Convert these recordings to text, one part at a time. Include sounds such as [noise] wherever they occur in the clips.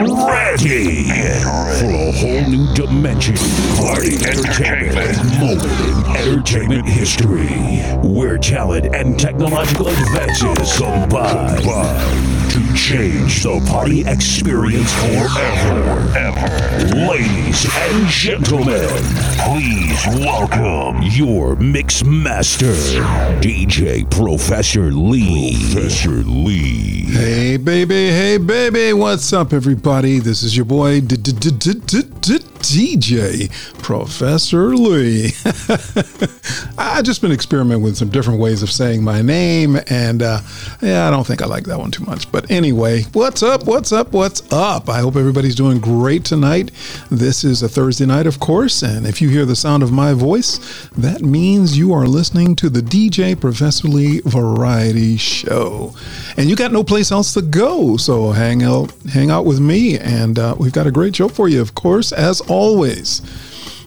Ready for a whole new dimension. Party entertainment. Moment entertainment history. Where talent and technological advances combine to change the party experience forever. Ladies and gentlemen, please welcome your mix master, DJ Professor Lee. Professor Lee. Hey, baby, hey, baby, what's up, everybody? This is your boy, DJ Professor Lee. [laughs] I've just been experimenting with some different ways of saying my name, and uh, yeah, I don't think I like that one too much. But anyway, what's up, what's up, what's up? I hope everybody's doing great tonight. This is a Thursday night, of course, and if you hear the sound of my voice, that means you are listening to the DJ Professor Lee Variety Show. And you got no place else to go, so hang out, hang out with me, and uh, we've got a great show for you, of course, as.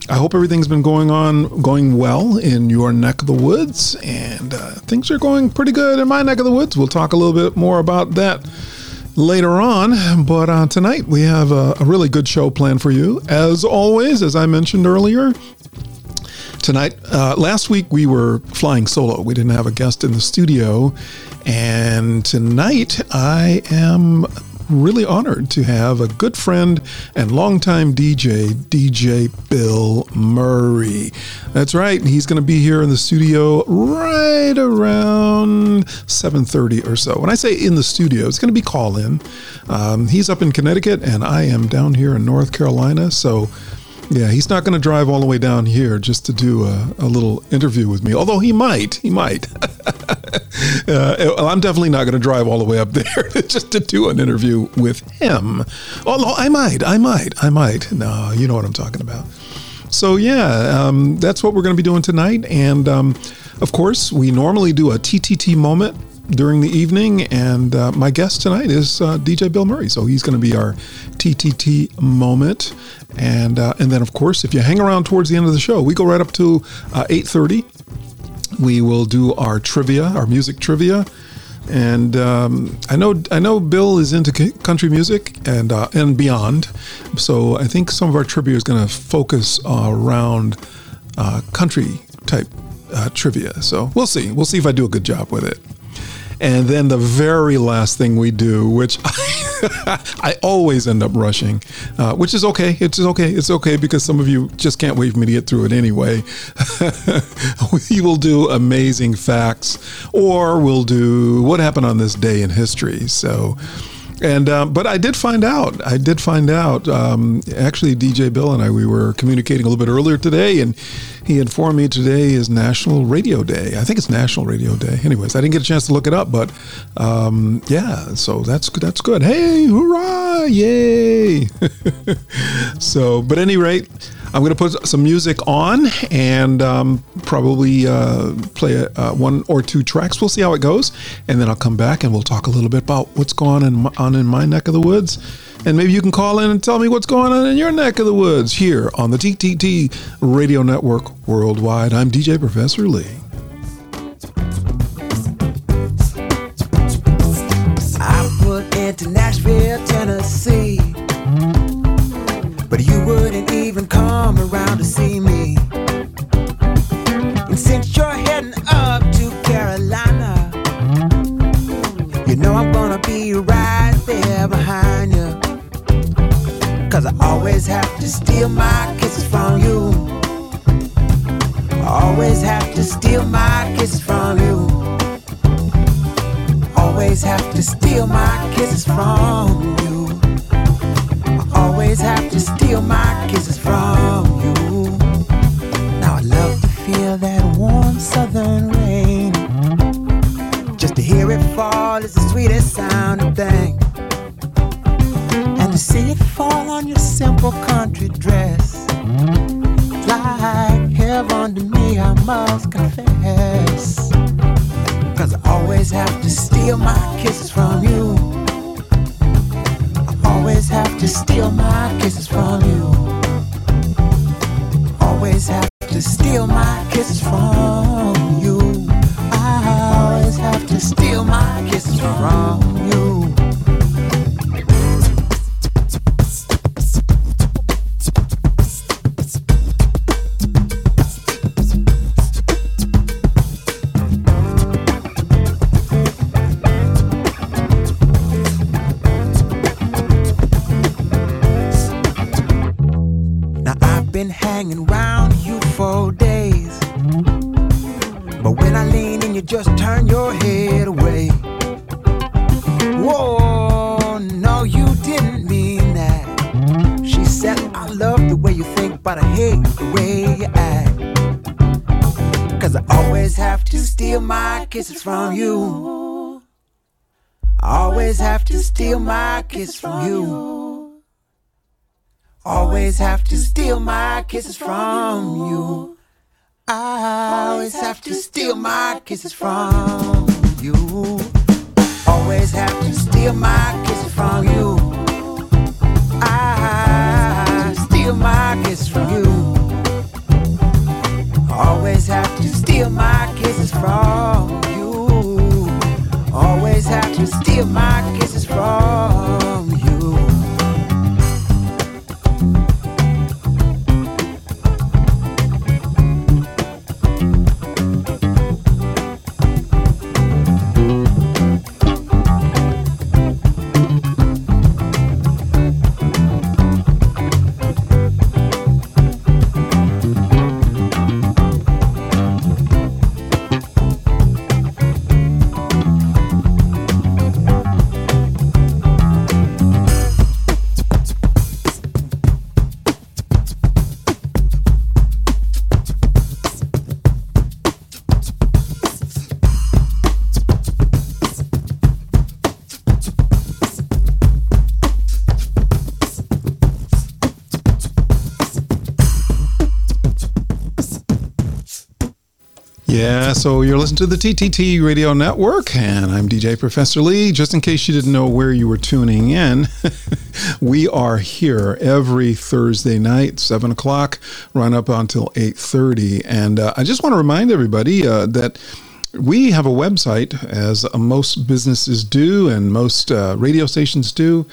I hope everything's been going on, going well in your neck of the woods, and uh, things are going pretty good in my neck of the woods. We'll talk a little bit more about that later on, but uh, tonight we have a, a really good show planned for you. As always, as I mentioned earlier, tonight. Uh, last week we were flying solo. We didn't have a guest in the studio. And tonight I am really honored to have a good friend and longtime DJ, DJ Bill Murray. That's right. He's going to be here in the studio right around 7.30 or so. When I say in the studio, it's going to be call in. Um, he's up in Connecticut and I am down here in North Carolina. So yeah, he's not going to drive all the way down here just to do a, a little interview with me. Although he might, he might. [laughs] uh, I'm definitely not going to drive all the way up [laughs] there just to do an interview with him. Although I might, I might, I might. No, you know what I'm talking about. So yeah, um, that's what we're going to be doing tonight. And um, of course, we normally do a TTT moment during the evening. And uh, my guest tonight is uh, DJ Bill Murray. So he's going to be our TTT moment. And uh, and then of course, if you hang around towards the end of the show, we go right up to uh, eight thirty. We will do our trivia, our music trivia. And um, I know I know Bill is into country music and uh, and beyond, so I think some of our trivia is going to focus around uh, country type uh, trivia. So we'll see. We'll see if I do a good job with it. And then the very last thing we do, which I, [laughs] I always end up rushing, uh, which is okay. It's okay. It's okay because some of you just can't wait for me to get through it anyway. [laughs] we will do amazing facts, or we'll do what happened on this day in history. So. And uh, but I did find out. I did find out. Um, actually, DJ Bill and I we were communicating a little bit earlier today, and he informed me today is National Radio Day. I think it's National Radio Day. Anyways, I didn't get a chance to look it up, but um, yeah. So that's that's good. Hey, hurrah! Yay! [laughs] so, but any rate. I'm going to put some music on and um, probably uh, play uh, one or two tracks. We'll see how it goes, and then I'll come back and we'll talk a little bit about what's going on in my, on in my neck of the woods. And maybe you can call in and tell me what's going on in your neck of the woods here on the TTT Radio Network Worldwide. I'm DJ Professor Lee. I put into Nashville, Tennessee. But you wouldn't even come around to see me. And since you're heading I always have to steal my kisses from you. I always have to steal my kisses from you. Always have to steal my kisses from you. I always have to steal my kisses from you. Now I love to feel that warm southern rain. Just to hear it fall is the sweetest sounding thing. And to see it fall on your simple country dress. Like heaven to me, I must confess. Cause I always have to steal my kisses from you. I always have to steal my kisses from you. Always have to steal my kisses from you. I always have to steal my kisses from you. Been hanging round you for days. But when I lean in, you just turn your head away. Whoa, no, you didn't mean that. She said, I love the way you think, but I hate the way you act. Cause I always have to steal my kisses from you. I always have to steal my kisses from you. Always have to steal my kisses from you. I always have to steal my kisses from you. Always have to steal my kisses from you. I steal my kisses from you. Always have to steal my kisses from you. Always have to steal my kisses from you. Yeah, so you're listening to the TTT Radio Network, and I'm DJ Professor Lee. Just in case you didn't know where you were tuning in, [laughs] we are here every Thursday night, seven o'clock, run up until eight thirty. And uh, I just want to remind everybody uh, that we have a website, as most businesses do and most uh, radio stations do.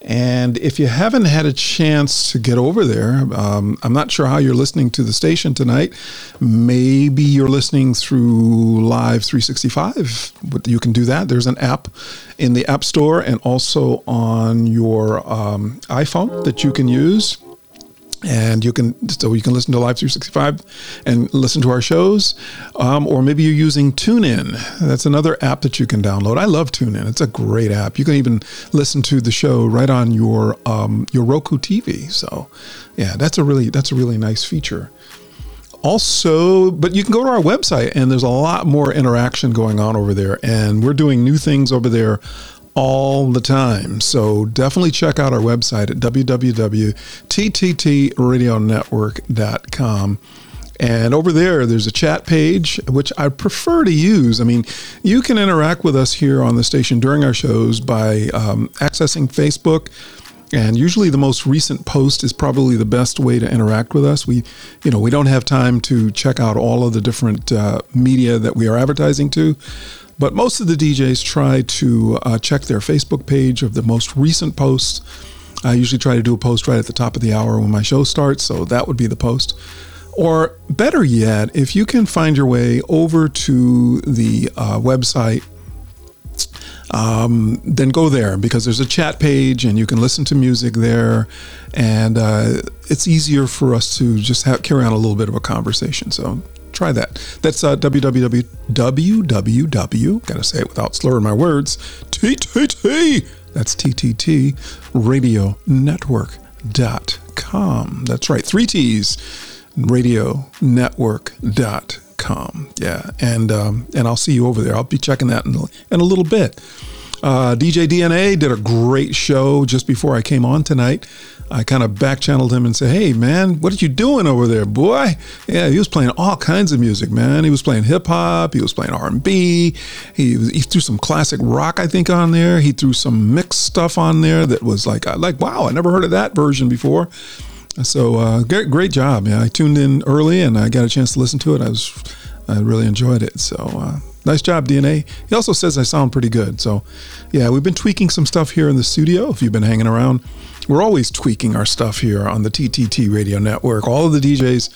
And if you haven't had a chance to get over there, um, I'm not sure how you're listening to the station tonight. Maybe you're listening through Live 365, but you can do that. There's an app in the App Store and also on your um, iPhone that you can use and you can so you can listen to live 365 and listen to our shows um, or maybe you're using tunein. That's another app that you can download. I love tunein. It's a great app. You can even listen to the show right on your um, your roku tv so yeah that's a really that's a really nice feature. Also but you can go to our website and there's a lot more interaction going on over there. And we're doing new things over there all the time. So definitely check out our website at www.tttradionetwork.com. And over there, there's a chat page, which I prefer to use. I mean, you can interact with us here on the station during our shows by um, accessing Facebook. And usually the most recent post is probably the best way to interact with us. We, you know, we don't have time to check out all of the different uh, media that we are advertising to. But most of the DJs try to uh, check their Facebook page of the most recent posts. I usually try to do a post right at the top of the hour when my show starts, so that would be the post. Or better yet, if you can find your way over to the uh, website, um, then go there because there's a chat page and you can listen to music there, and uh, it's easier for us to just have, carry on a little bit of a conversation. So try that. That's uh, www, gotta say it without slurring my words, TTT, that's TTT, Radio Network.com. That's right, three T's, Radio Network.com. Yeah, and, um, and I'll see you over there. I'll be checking that in, in a little bit. Uh, DJ DNA did a great show just before I came on tonight. I kind of back channeled him and said, "Hey, man, what are you doing over there, boy?" Yeah, he was playing all kinds of music, man. He was playing hip hop. He was playing R and B. He he threw some classic rock, I think, on there. He threw some mixed stuff on there that was like, like, wow, I never heard of that version before. So uh, great, great job. Yeah, I tuned in early and I got a chance to listen to it. I was, I really enjoyed it. So. Uh, Nice job, DNA. He also says I sound pretty good. So, yeah, we've been tweaking some stuff here in the studio. If you've been hanging around, we're always tweaking our stuff here on the TTT radio network. All of the DJs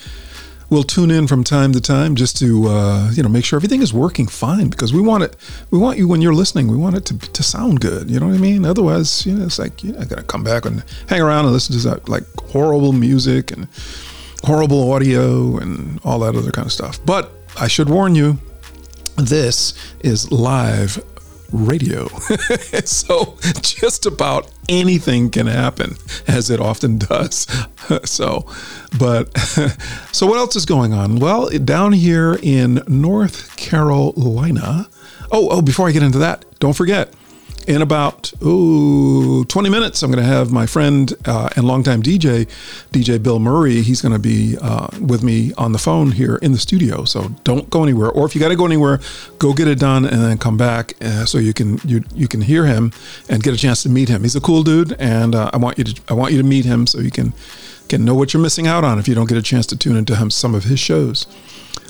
will tune in from time to time just to uh, you know make sure everything is working fine because we want it. We want you when you're listening. We want it to, to sound good. You know what I mean? Otherwise, you know, it's like you're not gonna come back and hang around and listen to that like horrible music and horrible audio and all that other kind of stuff. But I should warn you, this is live radio. [laughs] so just about anything can happen, as it often does. [laughs] so, but, [laughs] so what else is going on? Well, down here in North Carolina, oh, oh, before I get into that, don't forget, in about ooh, 20 minutes, I'm going to have my friend uh, and longtime DJ, DJ Bill Murray. He's going to be uh, with me on the phone here in the studio. So don't go anywhere. Or if you got to go anywhere, go get it done and then come back uh, so you can you you can hear him and get a chance to meet him. He's a cool dude, and uh, I want you to I want you to meet him so you can can know what you're missing out on if you don't get a chance to tune into him, some of his shows.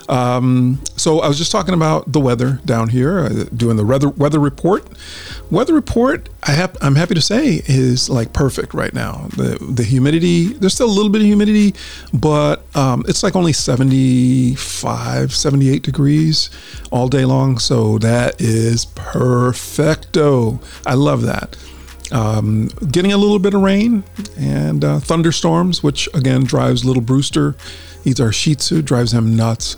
Um, so I was just talking about the weather down here, uh, doing the weather weather report. Weather report, I have, I'm happy to say, is like perfect right now. The the humidity, there's still a little bit of humidity, but um, it's like only 75, 78 degrees all day long. So that is perfecto. I love that. Um, getting a little bit of rain and uh, thunderstorms, which again drives little Brewster. He's our Shih Tzu, drives him nuts.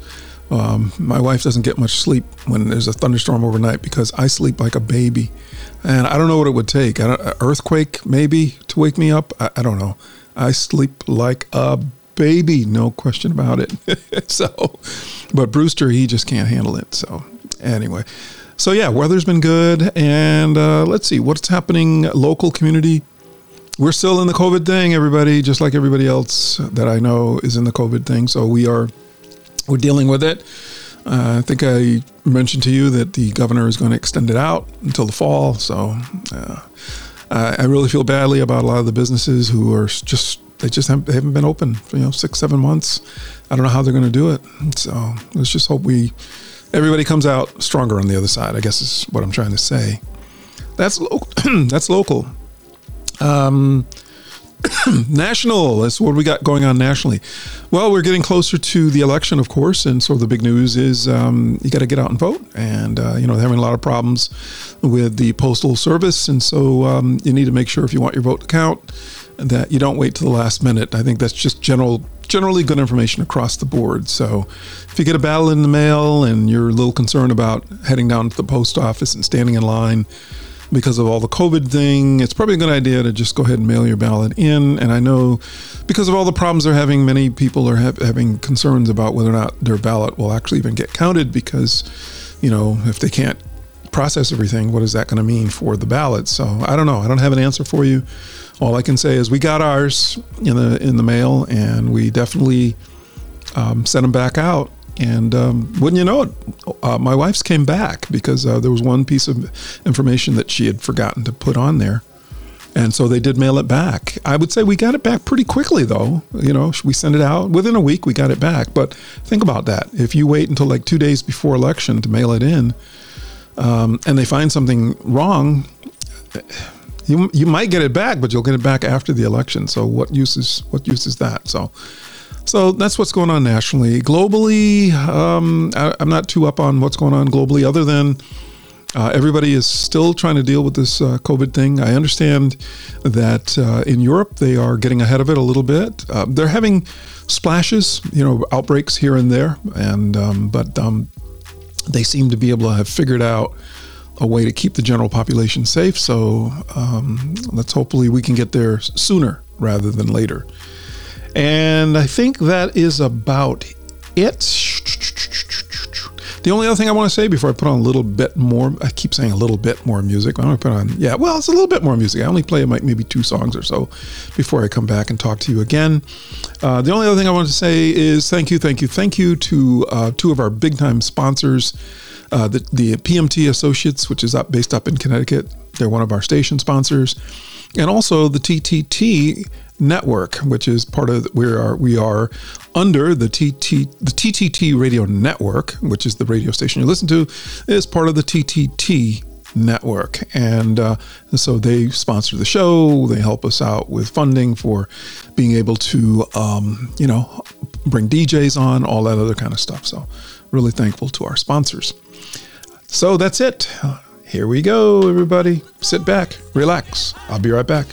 Um, my wife doesn't get much sleep when there's a thunderstorm overnight because I sleep like a baby, and I don't know what it would take. An earthquake maybe to wake me up. I, I don't know. I sleep like a baby, no question about it. [laughs] so, but Brewster, he just can't handle it. So, anyway, so yeah, weather's been good, and uh, let's see what's happening local community. We're still in the COVID thing, everybody, just like everybody else that I know is in the COVID thing. So we are we're dealing with it. Uh, I think I mentioned to you that the governor is going to extend it out until the fall. So uh, I really feel badly about a lot of the businesses who are just they just haven't, they haven't been open for you know six seven months. I don't know how they're going to do it. So let's just hope we everybody comes out stronger on the other side. I guess is what I'm trying to say. That's local. [clears throat] that's local. Um, [coughs] national. That's what we got going on nationally. Well, we're getting closer to the election, of course, and so the big news is um, you got to get out and vote. And uh, you know they're having a lot of problems with the postal service, and so um, you need to make sure if you want your vote to count that you don't wait to the last minute. I think that's just general generally good information across the board. So if you get a ballot in the mail and you're a little concerned about heading down to the post office and standing in line because of all the COVID thing, it's probably a good idea to just go ahead and mail your ballot in. And I know because of all the problems they're having, many people are ha- having concerns about whether or not their ballot will actually even get counted because, you know, if they can't process everything, what is that going to mean for the ballot? So I don't know. I don't have an answer for you. All I can say is we got ours in the in the mail, and we definitely um, sent them back out. And um, wouldn't you know it, uh, my wife's came back because uh, there was one piece of information that she had forgotten to put on there. And so they did mail it back. I would say we got it back pretty quickly, though. You know, we sent it out within a week, we got it back. But think about that. If you wait until like two days before election to mail it in, um, and they find something wrong, you you might get it back, but you'll get it back after the election. So what use is what use is that? So so that's what's going on nationally. Globally, um, I, am not too up on what's going on globally, other than uh, everybody is still trying to deal with this uh, COVID thing. I understand that uh, in Europe they are getting ahead of it a little bit. Uh, they're having splashes, you know, outbreaks here and there, and um, but um, they seem to be able to have figured out a way to keep the general population safe. So um, let's hopefully we can get there sooner rather than later. And I think that is about it. The only other thing I want to say before I put on a little bit more, I keep saying a little bit more music. I'm going to put on, yeah, well, it's a little bit more music. I only play like maybe two songs or so before I come back and talk to you again. Uh, the only other thing I want to say is thank you, thank you, thank you to uh, two of our big time sponsors, uh, the, the PMT Associates, which is up based up in Connecticut. They're one of our station sponsors, and also the TTT network, which is part of we are we are under the TT the TTT radio network, which is the radio station you listen to, is part of the TTT network, and uh, so they sponsor the show. They help us out with funding for being able to um, you know bring DJs on, all that other kind of stuff. So really thankful to our sponsors. So that's it. Here we go, everybody. Sit back, relax. I'll be right back.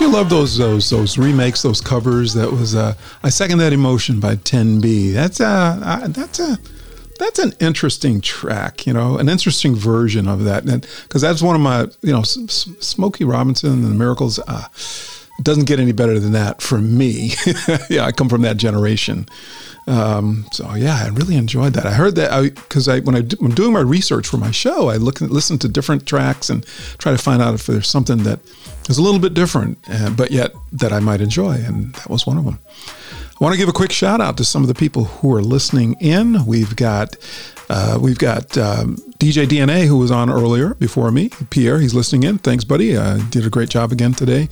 You love those those those remakes, those covers? That was uh, I second that emotion by 10B. That's a uh, that's a that's an interesting track, you know, an interesting version of that, because that's one of my, you know, Smokey Robinson and the Miracles. Uh, doesn't get any better than that for me. [laughs] yeah, I come from that generation. Um, so yeah, I really enjoyed that. I heard that because I, I, when I am doing my research for my show, I look listen to different tracks and try to find out if there's something that is a little bit different, uh, but yet that I might enjoy, and that was one of them. I want to give a quick shout out to some of the people who are listening in. We've got uh, we've got um, DJ DNA who was on earlier before me. Pierre, he's listening in. Thanks, buddy. Uh, did a great job again today.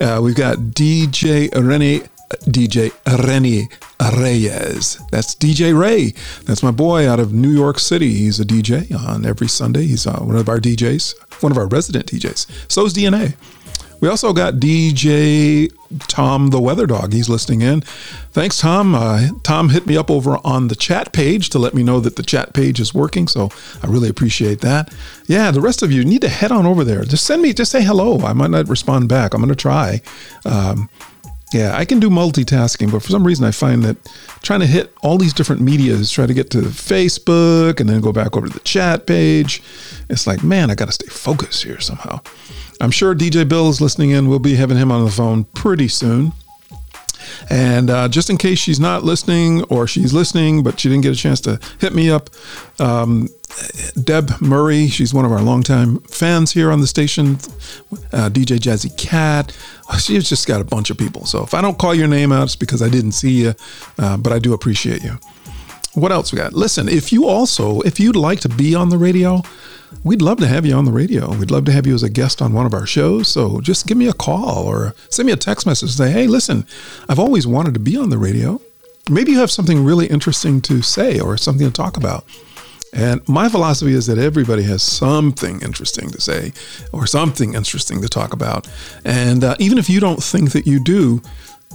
Uh, we've got DJ Rennie. DJ Rennie Reyes. That's DJ Ray. That's my boy out of New York City. He's a DJ on every Sunday. He's uh, one of our DJs, one of our resident DJs. So is DNA. We also got DJ Tom the Weather Dog. He's listening in. Thanks, Tom. Uh, Tom hit me up over on the chat page to let me know that the chat page is working. So I really appreciate that. Yeah, the rest of you need to head on over there. Just send me, just say hello. I might not respond back. I'm going to try. Um, yeah, I can do multitasking, but for some reason I find that trying to hit all these different medias, try to get to Facebook and then go back over to the chat page, it's like, man, I got to stay focused here somehow. I'm sure DJ Bill is listening in. We'll be having him on the phone pretty soon. And uh, just in case she's not listening or she's listening, but she didn't get a chance to hit me up, um, Deb Murray, she's one of our longtime fans here on the station. Uh, DJ Jazzy Cat, she's just got a bunch of people. So if I don't call your name out, it's because I didn't see you, uh, but I do appreciate you. What else we got? Listen, if you also, if you'd like to be on the radio, we'd love to have you on the radio. We'd love to have you as a guest on one of our shows. So just give me a call or send me a text message. Say, hey, listen, I've always wanted to be on the radio. Maybe you have something really interesting to say or something to talk about. And my philosophy is that everybody has something interesting to say or something interesting to talk about. And uh, even if you don't think that you do,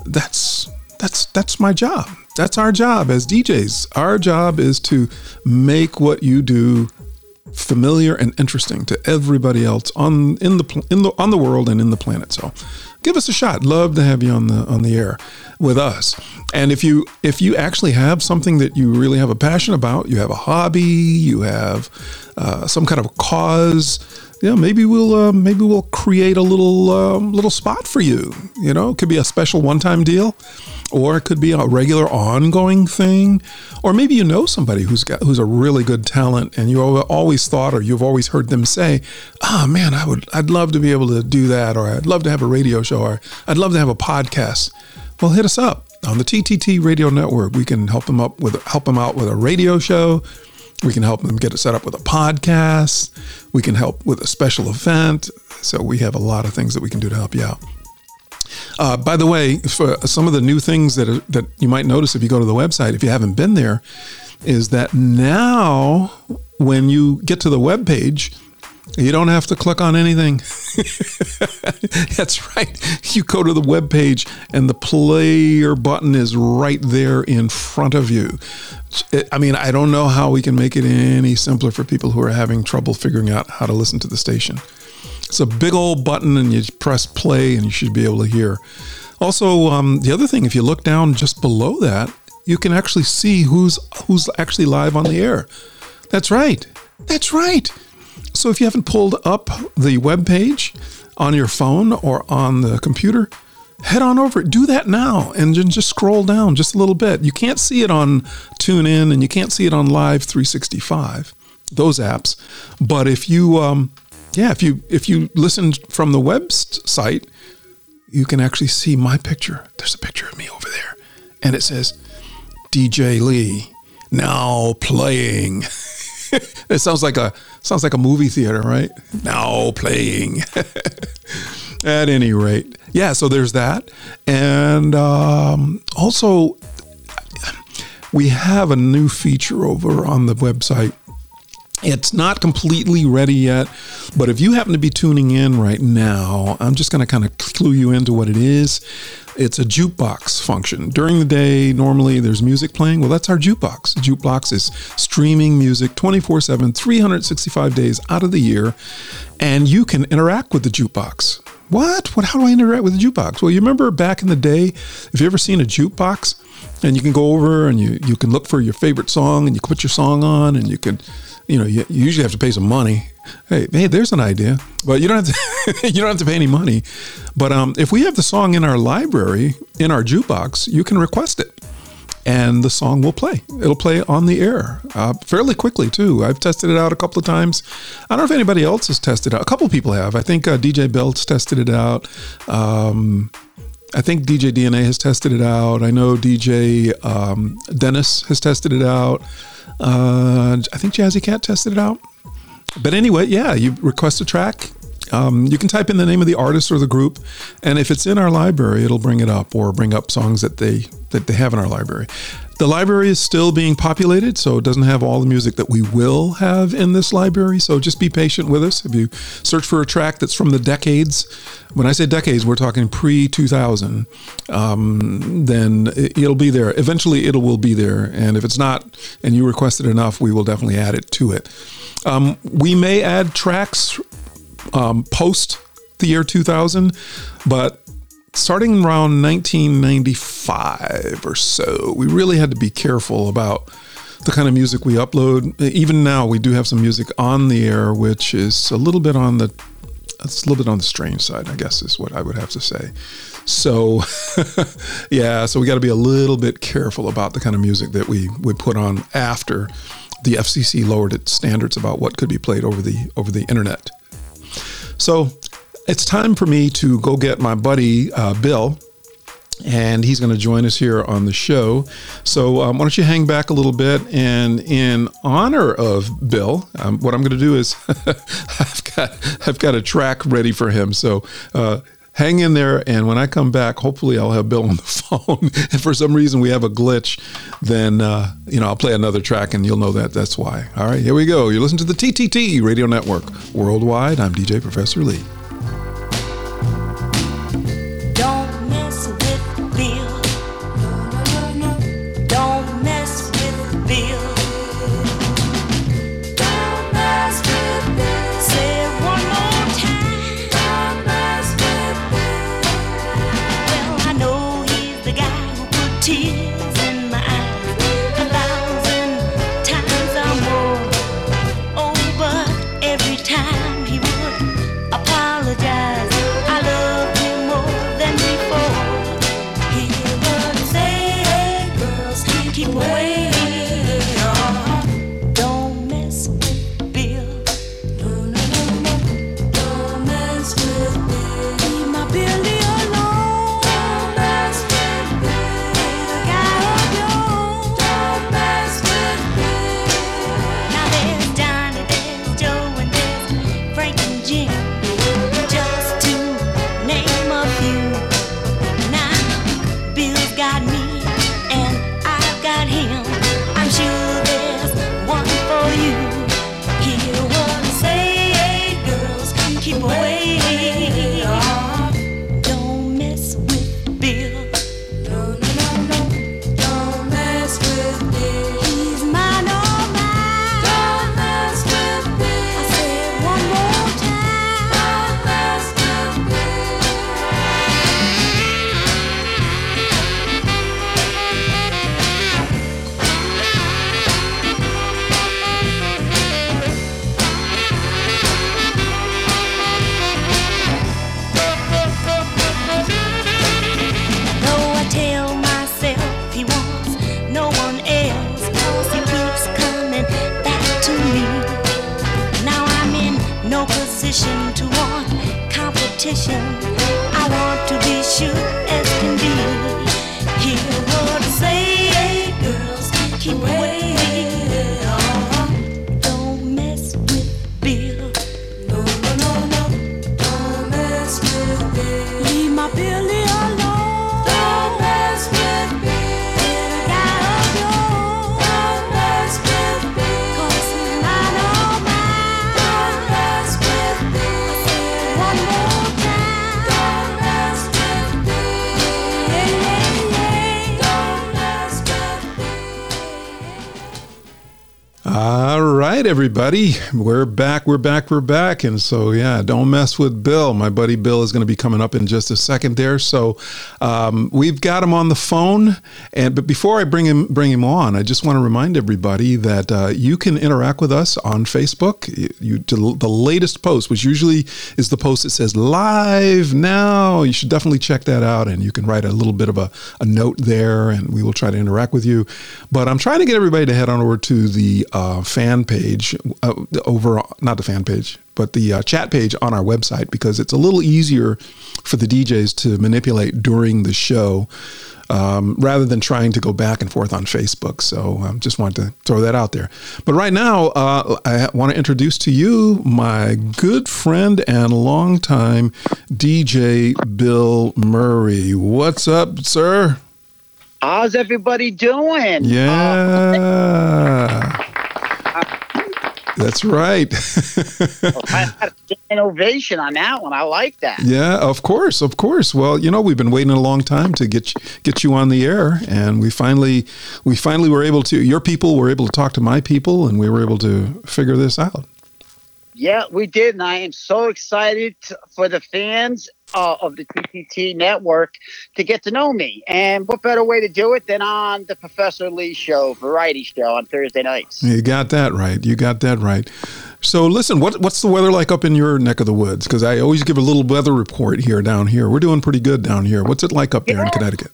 that's that's that's my job. That's our job as DJs. Our job is to make what you do familiar and interesting to everybody else on in the in the on the world and in the planet. So, give us a shot. Love to have you on the on the air with us. And if you if you actually have something that you really have a passion about, you have a hobby, you have uh, some kind of a cause. Yeah, maybe we'll uh, maybe we'll create a little um, little spot for you. You know, it could be a special one time deal or it could be a regular ongoing thing. Or maybe you know somebody who's got who's a really good talent and you always thought or you've always heard them say oh man i would i'd love to be able to do that or i'd love to have a radio show or i'd love to have a podcast. Well hit us up on the ttt radio network. We can help them up with help them out with a radio show. We can help them get it set up with a podcast. We can help with a special event. So we have a lot of things that we can do to help you out Uh, by the way, for some of the new things that are, that you might notice if you go to the website, if you haven't been there, is that now when you get to the web page, you don't have to click on anything. [laughs] That's right. You go to the web page and the player button is right there in front of you. I mean, I don't know how we can make it any simpler for people who are having trouble figuring out how to listen to the station. It's a big old button and you press play and you should be able to hear. Also, um, the other thing, if you look down just below that, you can actually see who's who's actually live on the air. That's right. That's right. So if you haven't pulled up the web page on your phone or on the computer, head on over. Do that now and then just scroll down just a little bit. You can't see it on TuneIn and you can't see it on Live 365, those apps. But if you, um, yeah, if you if you listen from the website, you can actually see my picture. There's a picture of me over there, and it says DJ Lee now playing. [laughs] it sounds like a sounds like a movie theater, right? Now playing. [laughs] At any rate, yeah. So there's that, and um, also we have a new feature over on the website. It's not completely ready yet, but if you happen to be tuning in right now, I'm just going to kind of clue you into what it is. It's a jukebox function. During the day, normally there's music playing. Well, that's our jukebox. Jukebox is streaming music 24 7, 365 days out of the year, and you can interact with the jukebox. What? What? How do I interact with the jukebox? Well, you remember back in the day, if you ever seen a jukebox, and you can go over and you you can look for your favorite song and you can put your song on and you can, you know, you, you usually have to pay some money. Hey, hey, there's an idea, but you don't have to [laughs] you don't have to pay any money. But um, if we have the song in our library in our jukebox, you can request it. And the song will play. It'll play on the air uh, fairly quickly too. I've tested it out a couple of times. I don't know if anybody else has tested it out. A couple people have. I think uh, DJ Belts tested it out. Um, I think DJ DNA has tested it out. I know DJ um, Dennis has tested it out. Uh, I think Jazzy Cat tested it out. But anyway, yeah, you request a track. Um, you can type in the name of the artist or the group, and if it's in our library, it'll bring it up or bring up songs that they that they have in our library. The library is still being populated, so it doesn't have all the music that we will have in this library. So just be patient with us. If you search for a track that's from the decades, when I say decades, we're talking pre 2000, um, then it'll be there. Eventually, it will be there. And if it's not, and you request it enough, we will definitely add it to it. Um, we may add tracks um, post the year 2000, but starting around 1995 or so, we really had to be careful about the kind of music we upload. Even now, we do have some music on the air, which is a little bit on the it's a little bit on the strange side, I guess, is what I would have to say. So, [laughs] yeah, so we got to be a little bit careful about the kind of music that we would put on after the FCC lowered its standards about what could be played over the over the internet. So, it's time for me to go get my buddy uh, Bill, and he's going to join us here on the show. So um, why don't you hang back a little bit? And in honor of Bill, um, what I'm going to do is [laughs] I've got I've got a track ready for him. So. Uh, hang in there, and when I come back, hopefully I'll have Bill on the [laughs] phone. if for some reason we have a glitch, then uh, you know I'll play another track, and you'll know that that's why. All right, here we go. You listen to the TTT Radio Network worldwide. I'm DJ Professor Lee. To want competition. I want to be sure right, everybody. We're back. We're back. We're back. And so, yeah, don't mess with Bill. My buddy Bill is going to be coming up in just a second there. So, um, we've got him on the phone. And but before I bring him bring him on, I just want to remind everybody that uh, you can interact with us on Facebook. You, you the latest post, which usually is the post that says live now. You should definitely check that out, and you can write a little bit of a, a note there, and we will try to interact with you. But I'm trying to get everybody to head on over to the uh, fan page uh, over, not the fan page, but the uh, chat page on our website because it's a little easier for the DJs to manipulate during the show um, rather than trying to go back and forth on Facebook. So um, just wanted to throw that out there. But right now, uh, I want to introduce to you my good friend and longtime DJ Bill Murray. What's up, sir? How's everybody doing? Yeah. [laughs] That's right. I had an ovation on that one. I like that. yeah, of course, of course. Well, you know, we've been waiting a long time to get you, get you on the air, and we finally we finally were able to. Your people were able to talk to my people, and we were able to figure this out. Yeah, we did, and I am so excited for the fans uh, of the TTT network to get to know me. And what better way to do it than on the Professor Lee Show, variety show on Thursday nights? You got that right. You got that right. So, listen, what what's the weather like up in your neck of the woods? Because I always give a little weather report here down here. We're doing pretty good down here. What's it like up there in Connecticut?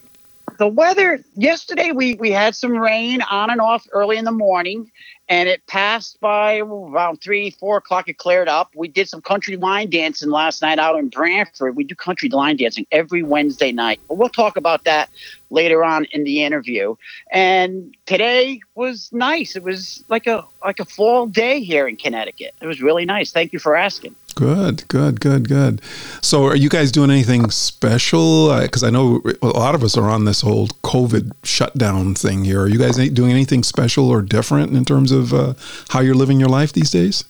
the weather yesterday we we had some rain on and off early in the morning and it passed by around three four o'clock it cleared up. We did some country line dancing last night out in branford. We do country line dancing every wednesday night. But we'll talk about that later on in the interview and today was nice it was like a like a fall day here in connecticut it was really nice thank you for asking Good, good, good, good. So, are you guys doing anything special? Because I know a lot of us are on this whole COVID shutdown thing here. Are you guys doing anything special or different in terms of uh, how you're living your life these days?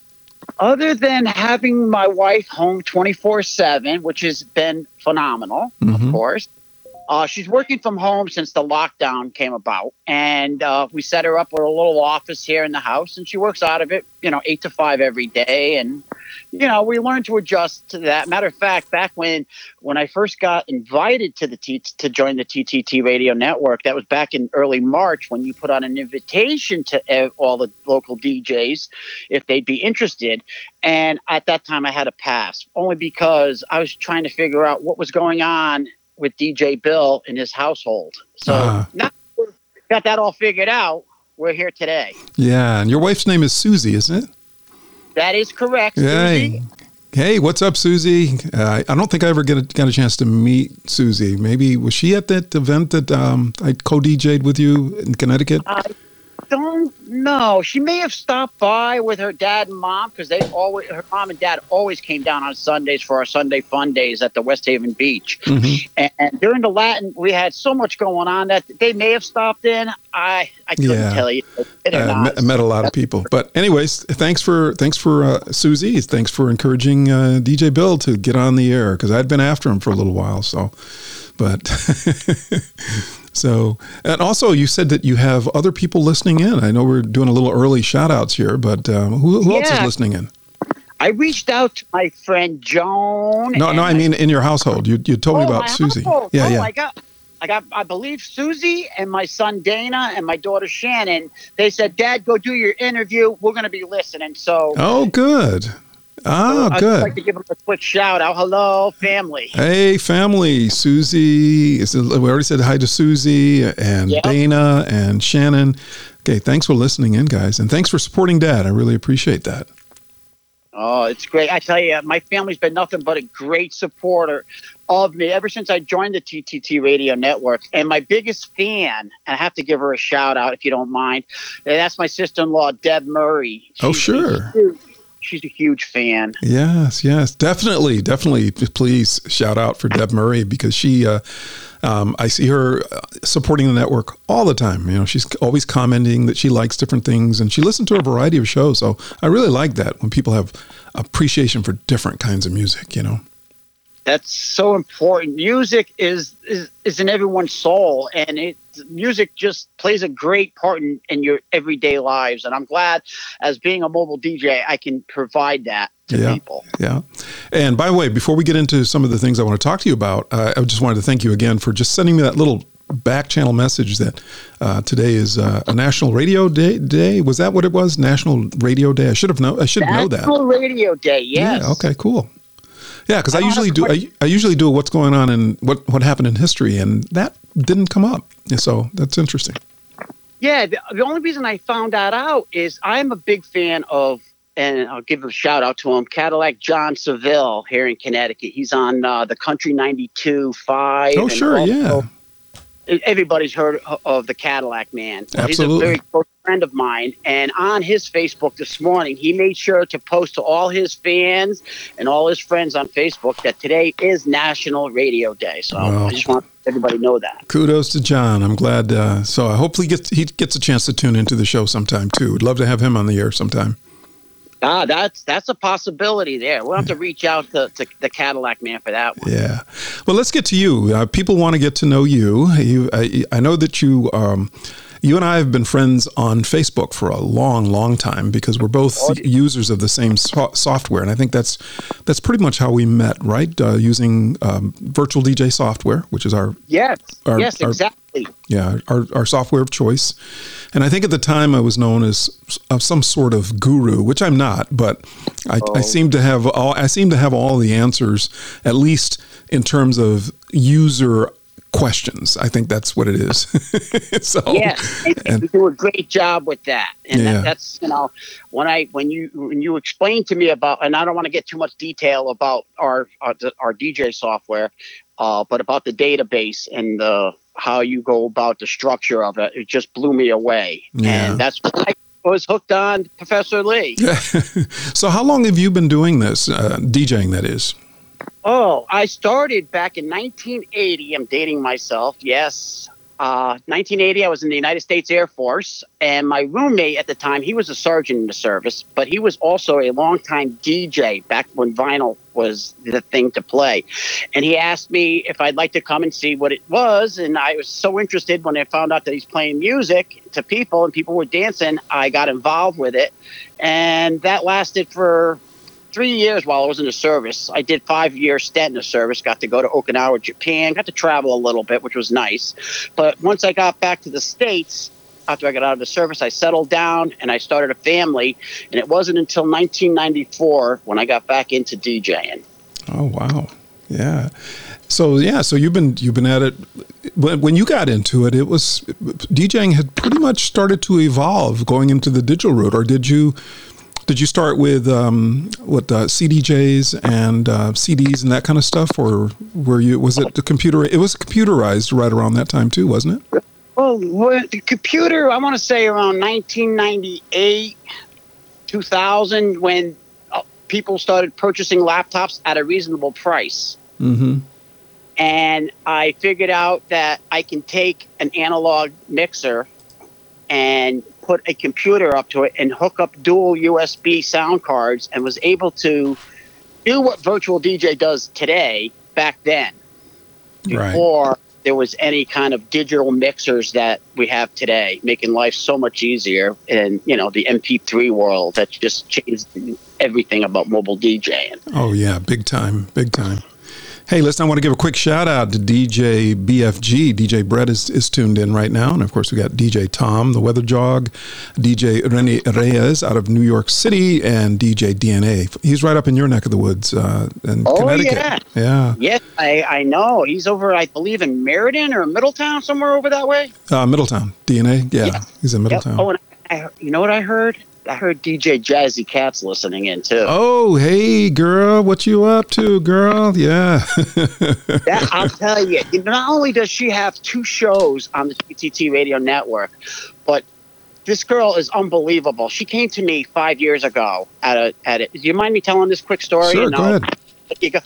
other than having my wife home 24 7 which has been phenomenal Mhm. of course uh, she's working from home since the lockdown came about. And uh, we set her up with a little office here in the house and she works out of it you know 8 to 5 every day. And you know we learned to adjust to that. Matter of fact back when when i first got invited to the T- to join the ttt radio network that was back in early march when you put on an invitation to ev- all the local djs if they'd be interested. And at that time, I had a pass only because I was trying to figure out what was going on with DJ Bill in his household. So Ah. now we've got that all figured out. We're here today. Yeah, and your wife's name is Susie, isn't it? That is correct. Hey, Susie. hey, what's up, Susie? Uh, I don't think I ever get a, got a chance to meet Susie. Maybe was she at that event that um, I co-DJ'd with you in Connecticut? I don't know. She may have stopped by with her dad and mom because they always, her mom and dad always came down on Sundays for our Sunday fun days at the West Haven Beach. Mhm. And, and during the Latin, we had so much going on that they may have stopped in. I I couldn't Yeah. tell you. Or Uh, met, met a lot of people, but anyways, thanks for thanks for uh, Susie. Thanks for encouraging uh, DJ Bill to get on the air because I'd been after him for a little while. So, but [laughs] so and also you said that you have other people listening in. I know we're doing a little early shout outs here, but um, who, who else is listening in? I reached out to my friend Joan. No, no, I mean in your household. You you told me oh, about my Susie. household. Yeah, oh, yeah. I got, I got, I believe Susie and my son Dana and my daughter Shannon. They said, "Dad, go do your interview. We're going to be listening." So Oh, good. Oh, good I'd like to give them a quick shout out. Hello, family. Hey, family. Susie. is- We already said hi to Susie and Yep. Dana and Shannon. Okay, thanks for listening in, guys. And thanks for supporting Dad. I really appreciate that. Oh, it's great. I tell you, my family's been nothing but a great supporter of me ever since I joined the TTT radio network. And my biggest fan, and I have to give her a shout out if you don't mind, that's my sister in law, Deb Murray. Oh, She's a sure. She's a huge fan. Yes, yes, definitely, definitely. Please shout out for Deb Murray because she, uh, um, I see her uh, supporting the network all the time. You know, she's always commenting that she likes different things, and she listens to a variety of shows. So I really like that when people have appreciation for different kinds of music. You know. That's so important. Music is is, is in everyone's soul, and it music just plays a great part in, in your everyday lives. And I'm glad, as being a mobile DJ, I can provide that to Yeah. people. Yeah. And by the way, before we get into some of the things I want to talk to you about, uh, I just wanted to thank you again for just sending me that little back channel message that uh, today is uh, a National Radio Day. Day was that what it was? National Radio Day. I should have known. I should know that. National Radio Day. Yes. Yeah. Okay. Cool. Yeah, because I I usually do. I, I usually do what's going on and what what happened in history, and that didn't come up. So that's interesting. Yeah, the, the only reason I found that out is I'm a big fan of, and I'll give a shout out to him, Cadillac John Seville here in Connecticut. He's on uh, the Country 92 5. Oh, sure. also- Yeah. Everybody's heard of the Cadillac man. Absolutely. He's a very close friend of mine. And on his Facebook this morning, he made sure to post to all his fans and all his friends on Facebook that today is National Radio Day. So Wow. I just want everybody to know that. Kudos to John. I'm glad. Uh, so I hopefully gets he gets a chance to tune into the show sometime too. We'd love to have him on the air sometime. Ah, that's that's a possibility there. We'll have to reach out to, to the Cadillac man for that one. Yeah. Well, let's get to you. Uh, people want to get to know you. You, I, I know that you, um, you and I have been friends on Facebook for a long, long time because we're both Oh, users of the same so- software, and I think that's that's pretty much how we met, right? Uh, using um, Virtual DJ software, which is our Yes, Our- yes, exactly. Yeah our, our software of choice and i think at the time i was known as some sort of guru which i'm not but I, I seem to have all i seem to have all the answers at least in terms of user questions i think that's what it is [laughs] so Yes, and, and- you do a great job with that. And Yeah. that, that's you know when I when you when you explain to me about, and I don't want to get too much detail about our our, our DJ software, uh, but about the database and the how you go about the structure of it, it just blew me away. Yeah. And that's [laughs] why I was hooked on Professor Lee. [laughs] so how long have you been doing this uh, djing that is Oh, I started back in 1980. I'm dating myself. Yes. Uh, 1980, I was in the United States Air Force, and my roommate at the time, he was a sergeant in the service, but he was also a longtime DJ back when vinyl was the thing to play. And he asked me if I'd like to come and see what it was, and I was so interested when I found out that he's playing music to people and people were dancing. I got involved with it, and that lasted for three years while I was in the service. I did five years stint in the service, got to go to Okinawa, Japan, got to travel a little bit, which was nice. But once I got back to the States, after I got out of the service, I settled down and I started a family. And it wasn't until 1994 when I got back into DJing. Oh wow, yeah. So yeah, so you've been you've been at it. When when you got into it, it was DJing had pretty much started to evolve going into the digital route, or did you? Did you start with um, what uh, CDJs and uh, CDs and that kind of stuff, or were you? Was it the computer? It was computerized right around that time too, wasn't it? Well, the computer, I want to say around 1998, 2000, when uh, people started purchasing laptops at a reasonable price. Mm-hmm. and I figured out that I can take an analog mixer and put a computer up to it and hook up dual USB sound cards and was able to do what virtual DJ does today back then Right. before there was any kind of digital mixers that we have today making life so much easier in you know the MP3 world that just changed everything about mobile DJing. Oh yeah, big time, big time. Hey, listen, I want to give a quick shout out to DJ BFG. DJ Brett is, is tuned in right now. And of course, we got DJ Tom, the Weather Dog, DJ Rene Reyes out of New York City, and DJ DNA. He's right up in your neck of the woods uh, in Oh, Connecticut. yeah. Yeah. Yes, I, I know. He's over, I believe, in Meriden or Middletown, somewhere over that way. Uh, Middletown. DNA. Yeah. Yeah. He's in Yep. Middletown. Oh, and I, you know what I heard? I heard DJ Jazzy Cat's listening in too. Oh, hey, girl, what you up to, girl? Yeah. That, [laughs] I'll tell you. Not only does she have two shows on the TTT radio network, but this girl is unbelievable. She came to me five years ago at a at. Do you mind me telling this quick story? Sure, You go ahead. you go-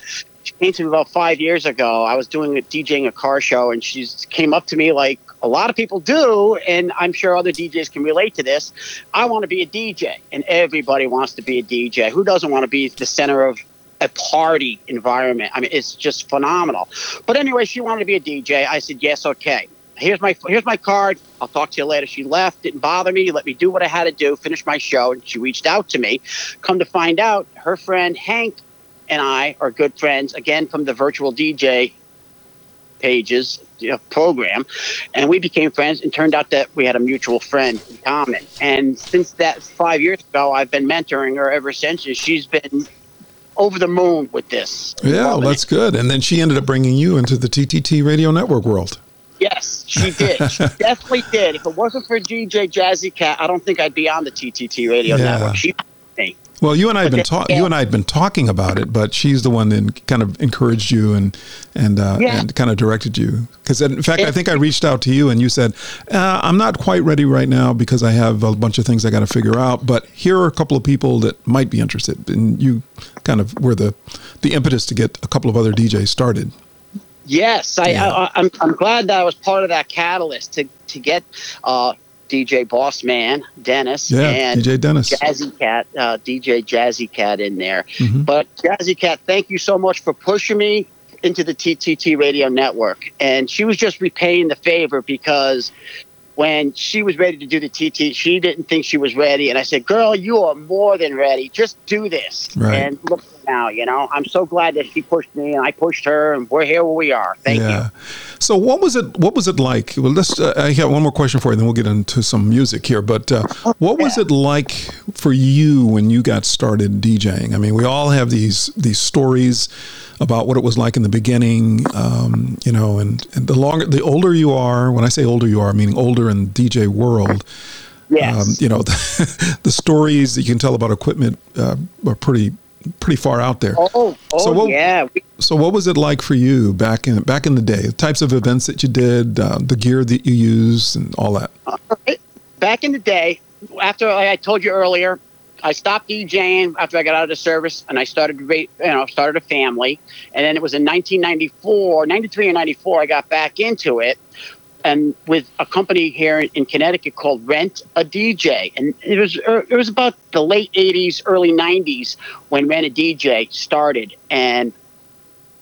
She came to me about five years ago. I was doing a DJing a car show, and she came up to me like a lot of people do, and I'm sure other DJs can relate to this. I want to be a DJ, and everybody wants to be a DJ. Who doesn't want to be the center of a party environment? I mean, it's just phenomenal. But anyway, she wanted to be a DJ. I said yes, okay. Here's my here's my card. I'll talk to you later. She left. Didn't bother me. Let me do what I had to do. Finish my show. And she reached out to me. Come to find out, her friend Hank and I are good friends again from the virtual DJ pages program, and we became friends. And turned out that we had a mutual friend in common. And since that five years ago, I've been mentoring her ever since, and she's been over the moon with this. yeah, well, that's good. And then she ended up bringing you into the TTT radio network world. Yes, she did. She [laughs] definitely did. If it wasn't for DJ Jazzy Cat, I don't think I'd be on the TTT radio Yeah. network. She Well, you and I had been. You and I had been talking about it, but she's the one that kind of encouraged you and and uh, Yeah. and kind of directed you. Because in fact, I think I reached out to you and you said, uh, "I'm not quite ready right now because I have a bunch of things I got to figure out." But here are a couple of people that might be interested, and you kind of were the the impetus to get a couple of other DJs started. Yes, I, Yeah. I, I'm. I'm glad that I was part of that catalyst to to get uh, DJ Boss Man Dennis Yeah, and DJ Dennis. Jazzy Cat, uh, DJ Jazzy Cat in there. Mhm. But Jazzy Cat, thank you so much for pushing me into the TTT radio network. And she was just repaying the favor because when she was ready to do the TT, she didn't think she was ready. And I said, girl, you are more than ready. Just do this. Right. And look now, you know, I'm so glad that she pushed me and I pushed her and we're here where we are. Thank you. So what was it? What was it like? Well, let's. Uh, I have one more question for you, then we'll get into some music here. But uh, what was it like for you when you got started DJing? I mean, we all have these these stories about what it was like in the beginning. Um, you know, and, and the longer, the older you are. When I say older, you are meaning older in DJ world. Yes. Um, you know, the, [laughs] the stories that you can tell about equipment uh, are pretty pretty far out there. oh, oh So what- yeah. So, what was it like for you back in back in the day? The types of events that you did, uh, the gear that you used, and all that. back in the day, after like I told you earlier, I stopped DJing after I got out of the service, and I started, you know, started a family. And then it was in 1994, 93 and 94, I got back into it, and with a company here in, Connecticut called Rent a DJ, and it was er, it was about the late 80s, early 90s when Rent a DJ started, and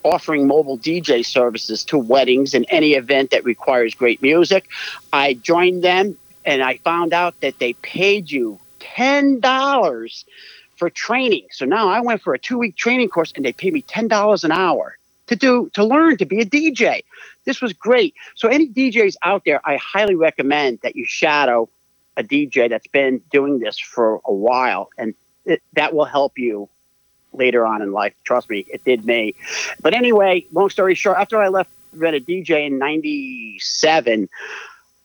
offering mobile DJ services to weddings and any event that requires great music. I joined them and I found out that they paid you ten dollars for training. So now I went for a two week training course and they paid me ten dollars an hour to do to learn to be a DJ. This was great. So any DJs out there, I highly recommend that you shadow a DJ that's been doing this for a while and it, that will help you later on in life. Trust me, it did me. But anyway, long story short, after I left Rent a DJ in '97,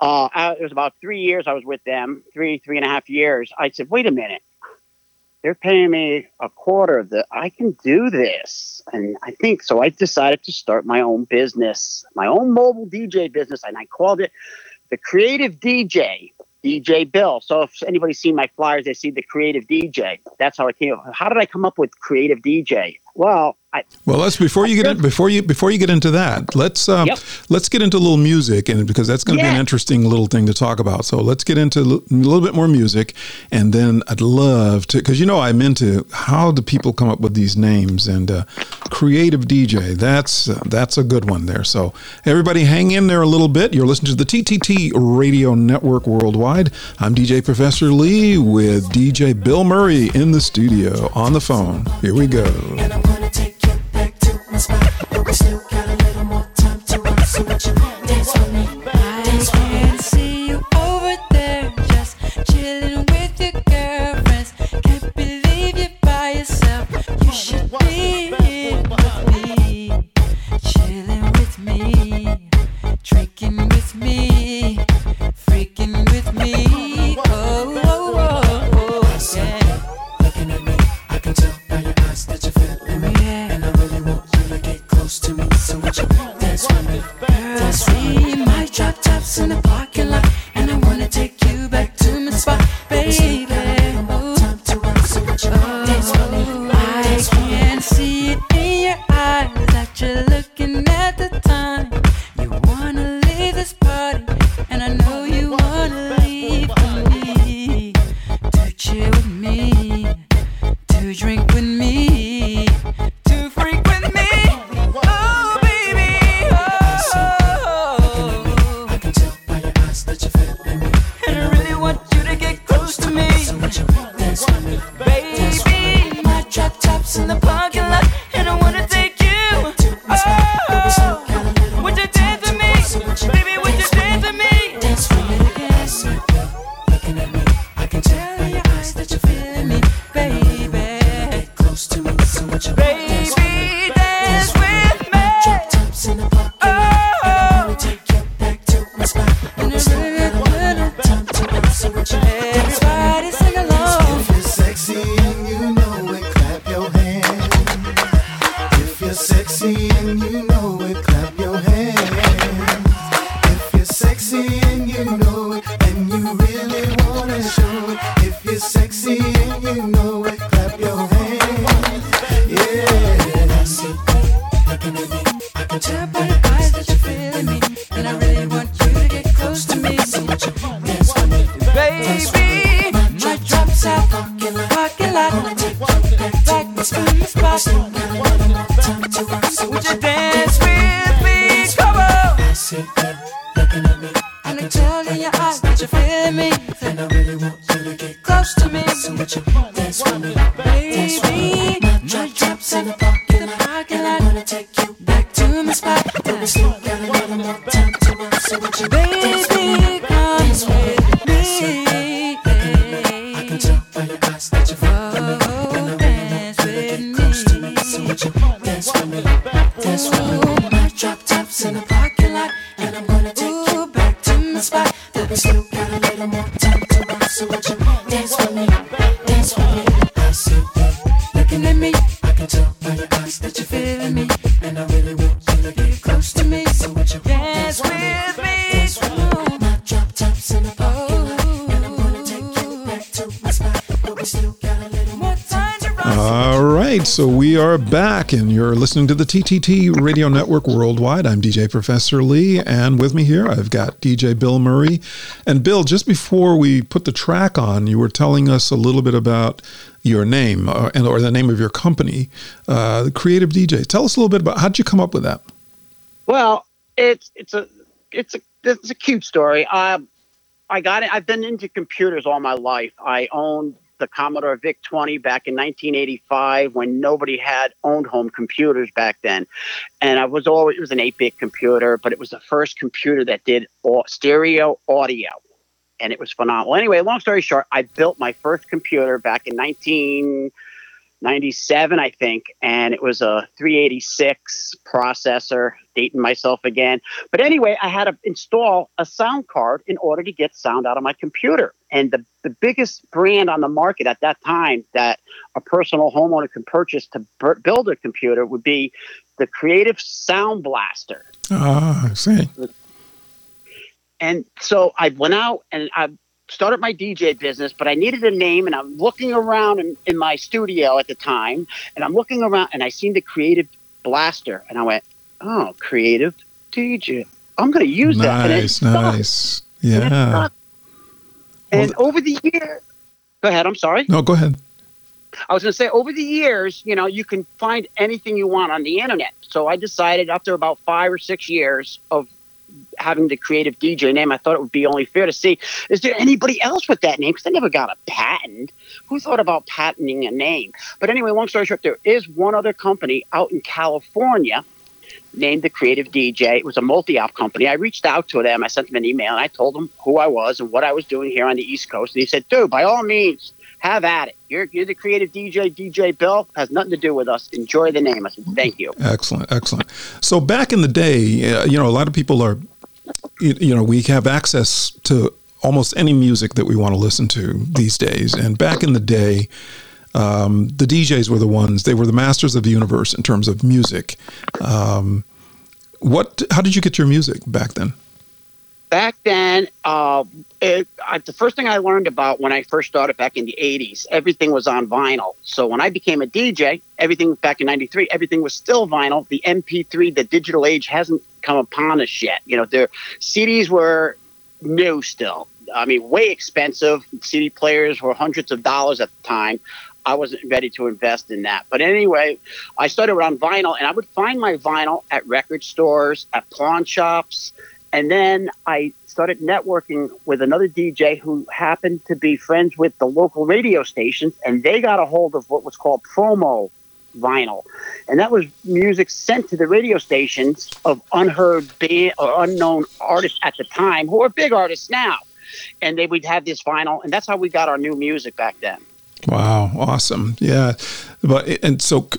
uh, I, it was about three years I was with them, three three and a half years. I said, wait a minute, they're paying me a quarter of the. I can do this, and I think so. I decided to start my own business, my own mobile DJ business, and I called it the Creative DJ. DJ Bill. So if anybody's seen my flyers, they see the creative DJ. That's how I came up. How did I come up with creative DJ? Well, I, Well, let's before you get in, before you before you get into that, let's uh, Yep. let's get into a little music, and because that's going to be an interesting little thing to talk about. So let's get into a little bit more music, and then I'd love to because you know I'm into how do people come up with these names and uh, creative DJ. That's uh, that's a good one there. So everybody, hang in there a little bit. You're listening to the TTT Radio Network Worldwide. I'm DJ Professor Lee with DJ Bill Murray in the studio on the phone. Here we go. Your eyes that you're feeling me, and I really want you to get close to me. So what you want? Listening to the TTT Radio Network Worldwide. I'm DJ Professor Lee, and with me here I've got DJ Bill Murray. And Bill, just before we put the track on, you were telling us a little bit about your name uh, and or the name of your company, uh, Creative DJ. Tell us a little bit about how did you come up with that? Well, it's it's a it's a it's a cute story. Um, I got it. I've been into computers all my life. I owned the Commodore VIC 20 back in 1985 when nobody had owned home computers back then, and I was always it was an 8-bit computer, but it was the first computer that did stereo audio, and it was phenomenal. Anyway, long story short, I built my first computer back in 19. 97, I think, and it was a 386 processor, dating myself again. But anyway, I had to install a sound card in order to get sound out of my computer. And the, the biggest brand on the market at that time that a personal homeowner can purchase to b- build a computer would be the Creative Sound Blaster. Ah, I see. And so I went out and I started my DJ business, but I needed a name. And I'm looking around in, in my studio at the time, and I'm looking around and I seen the Creative Blaster, and I went, "Oh, Creative DJ. I'm going to use that." And Nice, nice. Yeah. And over the year, go ahead. I'm sorry. No, go ahead. I was going to say, over the years, you know, you can find anything you want on the internet. So I decided after about five or six years of having the creative DJ name, I thought it would be only fair to see, is there anybody else with that name? Because I never got a patent. Who thought about patenting a name? But anyway, long story short, there is one other company out in California named the Creative DJ. It was a multi-op company. I reached out to them. I sent them an email and I told them who I was and what I was doing here on the East Coast. And he said, dude, by all means, have at it. You're, you're the creative DJ, DJ Bill. Has nothing to do with us. Enjoy the name. I said, thank you. Excellent, excellent. So back in the day, uh, you know, a lot of people are, you, you know, we have access to almost any music that we want to listen to these days. And back in the day, um, the DJs were the ones; they were the masters of the universe in terms of music. Um, what? How did you get your music back then? Back then, uh, it, I, the first thing I learned about when I first started back in the 80s, everything was on vinyl. So when I became a DJ, everything back in 93, everything was still vinyl. The MP3, the digital age hasn't come upon us yet. You know, their CDs were new still. I mean, way expensive. CD players were hundreds of dollars at the time. I wasn't ready to invest in that. But anyway, I started around vinyl and I would find my vinyl at record stores, at pawn shops. And then I started networking with another DJ who happened to be friends with the local radio stations, and they got a hold of what was called promo vinyl. And that was music sent to the radio stations of unheard band or unknown artists at the time who are big artists now. and they would have this vinyl, and that's how we got our new music back then. Wow, awesome. Yeah. But and so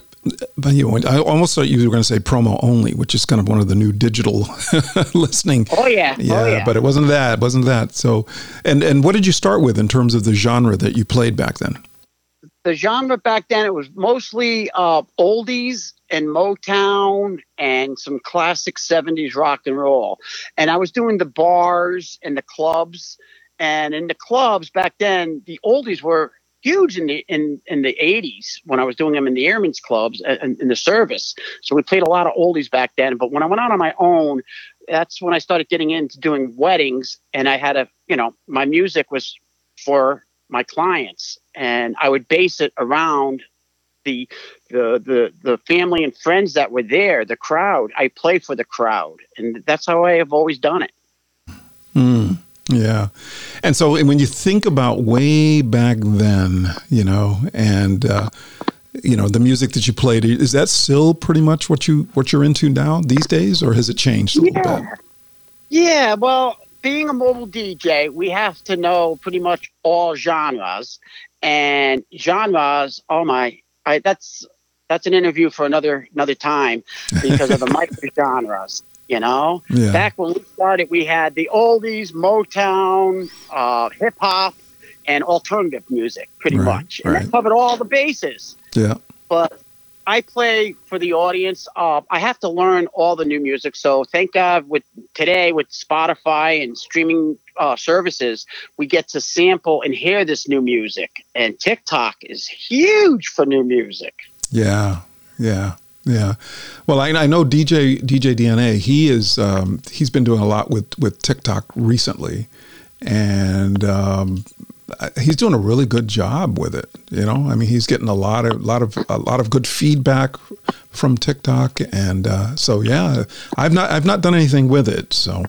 but you know, I almost thought you were going to say promo only, which is kind of one of the new digital [laughs] listening. Oh yeah, yeah, oh, yeah. but it wasn't that. It wasn't that. So, and and what did you start with in terms of the genre that you played back then? the genre back then it was mostly uh, oldies and Motown and some classic 70s rock and roll. And I was doing the bars and the clubs. And in the clubs back then, the oldies were huge in the in, in the 80s when I was doing them in the airmen's clubs and in the service. So we played a lot of oldies back then. But when I went out on my own, that's when I started getting into doing weddings. And I had a, you know, my music was for my clients and I would base it around the the the the family and friends that were there, the crowd. I play for the crowd, and that's how I have always done it. Mm, yeah, and so when you think about way back then, you know, and uh, you know the music that you played, is that still pretty much what you what you're into now these days, or has it changed a little yeah. bit? Yeah, well, being a mobile DJ, we have to know pretty much all genres and genres. Oh my, I, that's that's an interview for another another time because of the [laughs] micro genres. You know, Yeah. back when we started, we had the oldies, Motown, uh, hip hop, and alternative music, pretty Right, much, and right. that covered all the bases Yeah. but I play for the audience. Uh, I have to learn all the new music. So thank God with today with Spotify and streaming uh, services, we get to sample and hear this new music. And TikTok is huge for new music. Yeah, yeah, yeah. Well, I, I know DJ DJ DNA. He is um, he's been doing a lot with with TikTok recently, and um, he's doing a really good job with it. You know, I mean, he's getting a lot of lot of a lot of good feedback from TikTok, and uh, so yeah, I've not I've not done anything with it, so.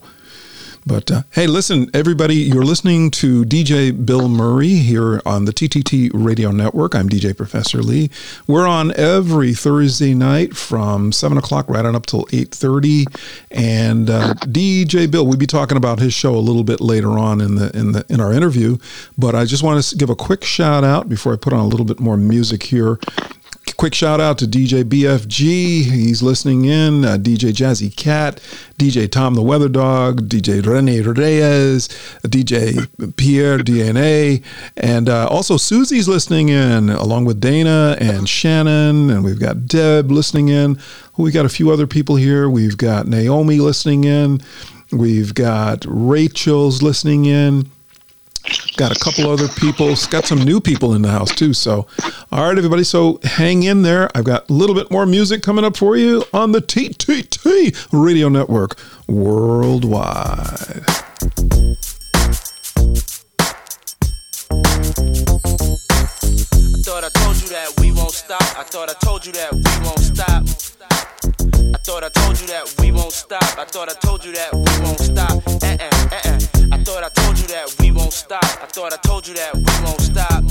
But uh, hey, listen, everybody, you're listening to DJ Bill Murray here on the TTT Radio Network. I'm DJ Professor Lee. We're on every Thursday night from seven o'clock right on up till eight thirty. And uh, DJ Bill, we'll be talking about his show a little bit later on in the in the in our interview. But I just want to give a quick shout out before I put on a little bit more music here. Quick shout out to DJ BFG. He's listening in. Uh, DJ Jazzy Cat, DJ Tom the Weather Dog, DJ Rene Reyes, DJ Pierre DNA, and uh, also Susie's listening in, along with Dana and Shannon. And we've got Deb listening in. We've got a few other people here. We've got Naomi listening in. We've got Rachel's listening in got a couple other people got some new people in the house too so all right everybody so hang in there i've got a little bit more music coming up for you on the ttt radio network worldwide I thought I told you that we won't stop. I thought I told you that we won't stop. I thought I told you that we won't stop. I thought I told you that we won't stop. Uh uh uh uh. I thought I told you that we won't stop. I thought I told you that we won't stop.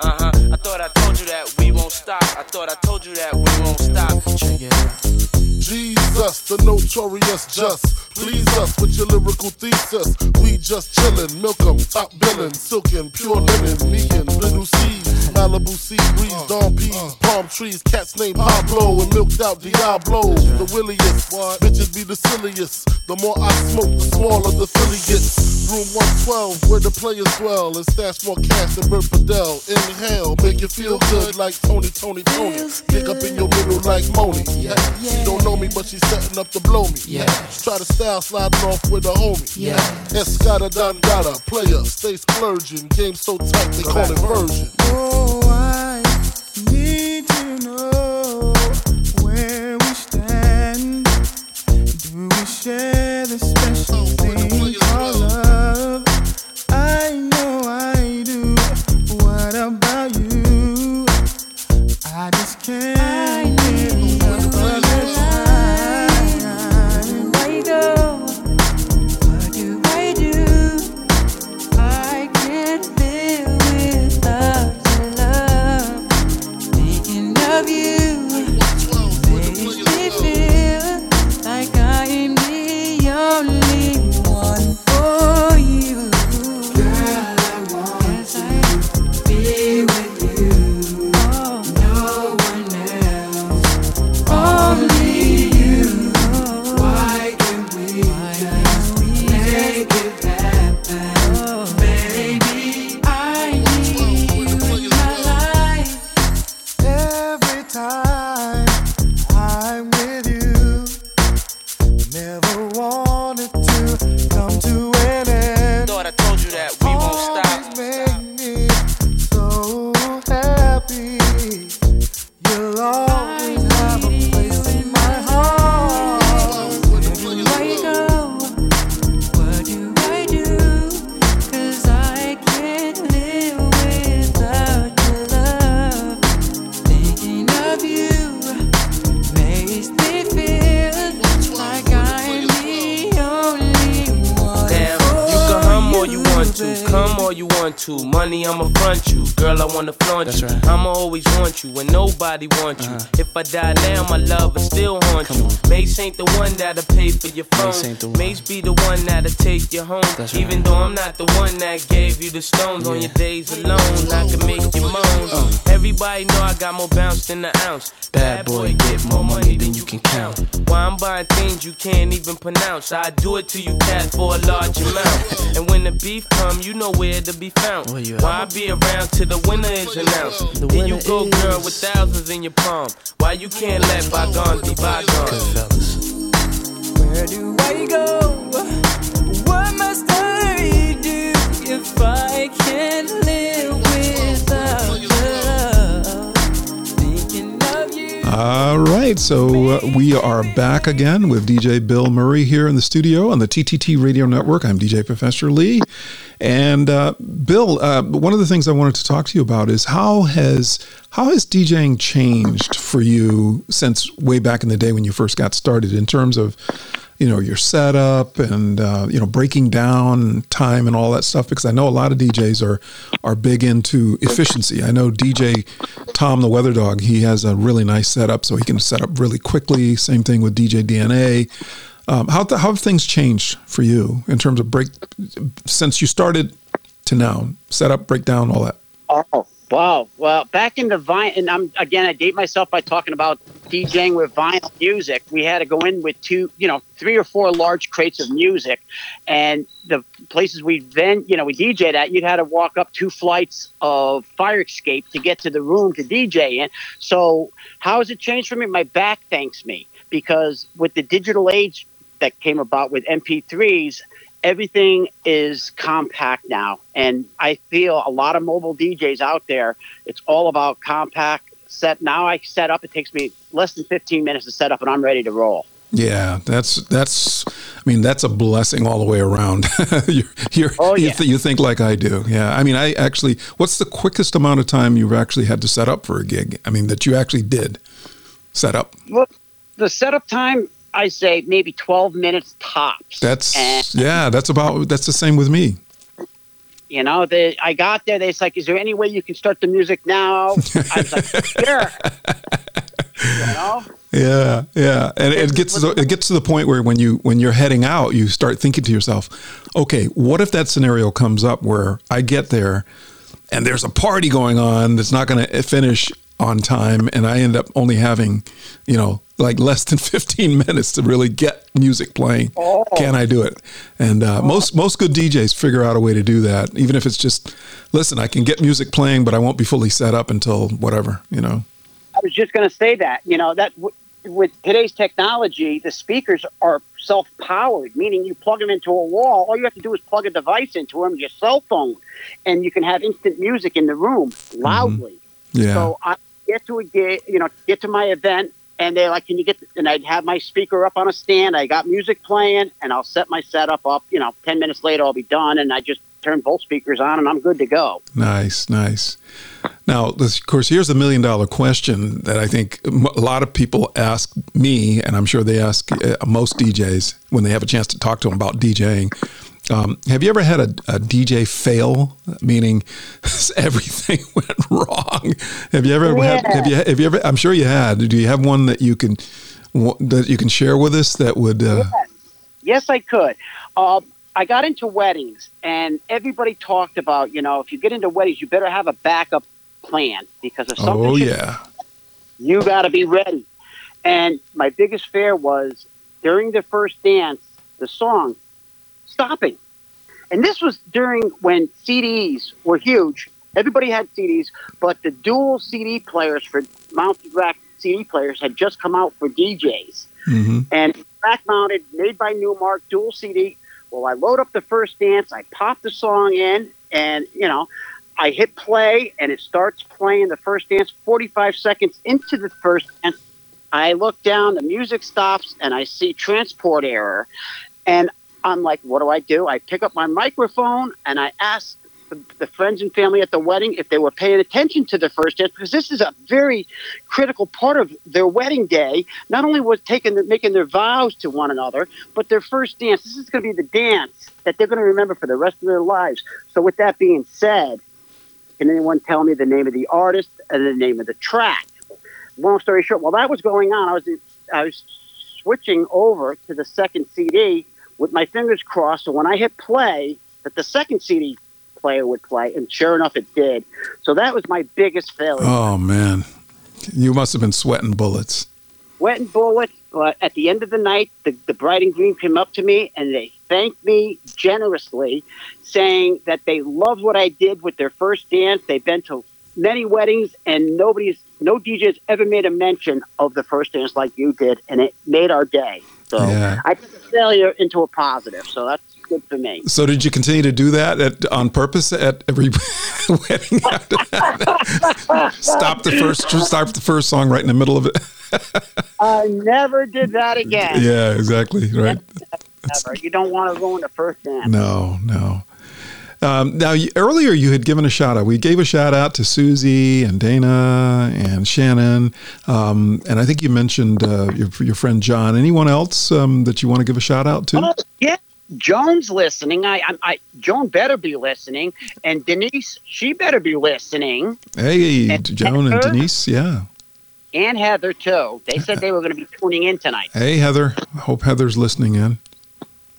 Uh huh. I thought I told you that we won't stop. I thought I told you that we won't stop. Check it out. Jesus, the notorious just. Please us with your lyrical thesis. We just chillin', milk 'em, top billin', silkin', pure linen, me and little seeds, Malibu sea breeze, dawn peas, palm trees, cats named Pablo and milked out Diablo. The williest, bitches be the silliest. The more I smoke, the smaller the Philly gets. Room 112, where the players dwell, and stash more cash than Bert Fidel. Inhale, make you feel good like Tony, Tony, Tony. Kick up in your middle like Moni. She don't know me, but she's setting up to blow me. Yeah. Try to style sliding off with a homie. Yeah. Escada Dangada, player, stay splurging. Game so tight, they call it version. Oh, I need to know where we stand. Do we share you home. That's Even though I'm not the one that gave you the stones on your days alone, I can make you moan. Uh. Everybody know I got more bounce than an ounce. Bad boy, get more money than you can count. Why I'm buying things you can't even pronounce. I do it to you, cat, for a large amount. [laughs] and when the beef come, you know where to be found. Where you at? Why I be around till the winner is announced? The Then you winner go, girl, with thousands in your palm. Why you can't let bygones be bygones? Good fellas. Where do I go? All right, so uh, we are back again with DJ Bill Murray here in the studio on the TTT Radio Network. I'm DJ Professor Lee, and uh, Bill. Uh, one of the things I wanted to talk to you about is how has how has DJing changed for you since way back in the day when you first got started in terms of you know your setup and uh, you know breaking down time and all that stuff because I know a lot of DJs are are big into efficiency. I know DJ Tom the Weather Dog he has a really nice setup so he can set up really quickly. Same thing with DJ DNA. Um, how how have things changed for you in terms of break since you started to now setup breakdown all that? Oh, wow. Well, back in the vinyl, and I'm again, I date myself by talking about DJing with vinyl music. We had to go in with two, you know, three or four large crates of music, and the places we then, you know, we DJed at, you'd had to walk up two flights of fire escape to get to the room to DJ in. So, how has it changed for me? My back thanks me because with the digital age that came about with MP3s, everything is compact now and i feel a lot of mobile djs out there it's all about compact set now i set up it takes me less than 15 minutes to set up and i'm ready to roll Yeah, that's that's. I mean, that's a blessing all the way around. [laughs] you're, you're, Oh, you, th- you think like I do. Yeah. I mean, I actually. What's the quickest amount of time you've actually had to set up for a gig? I mean, that you actually did set up. well the setup time i say maybe 12 minutes tops That's and yeah. That's about. That's the same with me. you know they i got there they like is there any way you can start the music now i was like [laughs] sure you know Yeah, yeah, and it gets to the, it gets to the point where when you when you're heading out, you start thinking to yourself, okay, what if that scenario comes up where I get there and there's a party going on that's not going to finish on time, and I end up only having, you know, like less than [laughs] 15 minutes to really get music playing. Can I do it? And uh, most most good DJs figure out a way to do that, even if it's just, listen, I can get music playing, but I won't be fully set up until whatever, you know. I was just going to say that. You know that w- with today's technology, the speakers are self-powered, meaning you plug them into a wall. All you have to do is plug a device into them, your cell phone, and you can have instant music in the room loudly. Yeah. So I get to a gig, you know, get to my event, and they're like, "Can you get?" And I'd have my speaker up on a stand. I got music playing, and I'll set my setup up. You know, ten minutes later, I'll be done, and I just turn both speakers on, and I'm good to go. Nice, nice. Now, this, of course, here's the million dollar question that I think a lot of people ask me, and I'm sure they ask uh, most DJs when they have a chance to talk to them about DJing. Um, have you ever had a, a DJ fail, meaning [laughs] everything [laughs] went wrong? Have you ever? Have, have you? Have you ever? I'm sure you had. Do you have one that you can that you can share with us that would? Uh, Yes, I could. Um, I got into weddings, and everybody talked about, you know, if you get into weddings, you better have a backup plan because if something oh should- yeah, you got to be ready. And my biggest fear was during the first dance, the song stopping. And this was during when CDs were huge. Everybody had CDs, but the dual CD players for mounted rack CD players had just come out for DJs hmm and rack mounted, made by Numark, dual CD. Well, I load up the first dance, I pop the song in, and you know, I hit play, and it starts playing the first dance. Forty-five seconds into the first dance, I look down, the music stops, and I see transport error, and I'm like, what do I do? I pick up my microphone and I ask the, friends and family at the wedding if they were paying attention to the first dance because this is a very critical part of their wedding day. Not only was taking the, making their vows to one another, but their first dance. This is going to be the dance that they're going to remember for the rest of their lives. So, with that being said, can anyone tell me the name of the artist and the name of the track? Long story short, while that was going on, I was I was switching over to the second CD with my fingers crossed. So when I hit play, that the second CD player would play, and sure enough, it did. So that was my biggest failure. Oh man, you must have been sweating bullets. Wet bullets. But at the end of the night, the, the bride and groom came up to me and they thanked me generously, saying that they loved what I did with their first dance. They've been to many weddings, and nobody's, no DJ's ever made a mention of the first dance like you did, and it made our day. So Yeah. I took a failure into a positive. So that's good for me. So did you continue to do that at, on purpose at every [laughs] wedding? stop the first stop the first song right in the middle of it. [laughs] I never did that again. yeah, exactly. Right. Never. You don't want to ruin the first dance. No, no. Um, now, earlier you had given a shout out. We gave a shout out to Susie and Dana and Shannon, um, and I think you mentioned uh, your your friend John. Anyone else um, that you want to give a shout out to? Oh, yeah. Joan's listening. I, I, I, Joan better be listening, and Denise, she better be listening, Hey, And Joan and Denise. Yeah. and Heather too. They said they were going to be tuning in tonight. Hey, Heather. I hope Heather's listening in.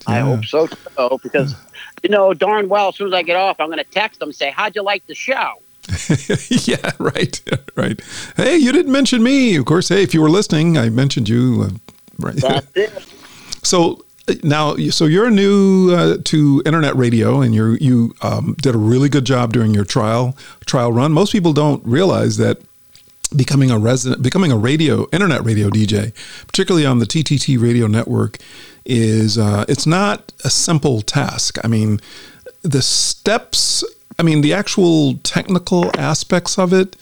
I hope so too, because you know darn well, as soon as I get off, I'm going to text them say, "How'd you like the show?" [laughs] yeah, right, [laughs] right. Hey, you didn't mention me. Of course, hey, if you were listening, I mentioned you. Uh, right. That's [laughs] it. So uh, now, so you're new uh, to internet radio, and you you um, did a really good job during your trial trial run. Most people don't realize that becoming a resident, becoming a radio internet radio DJ, particularly on the TTT radio network, is uh, it's not a simple task. I mean, the steps. I mean, the actual technical aspects of it.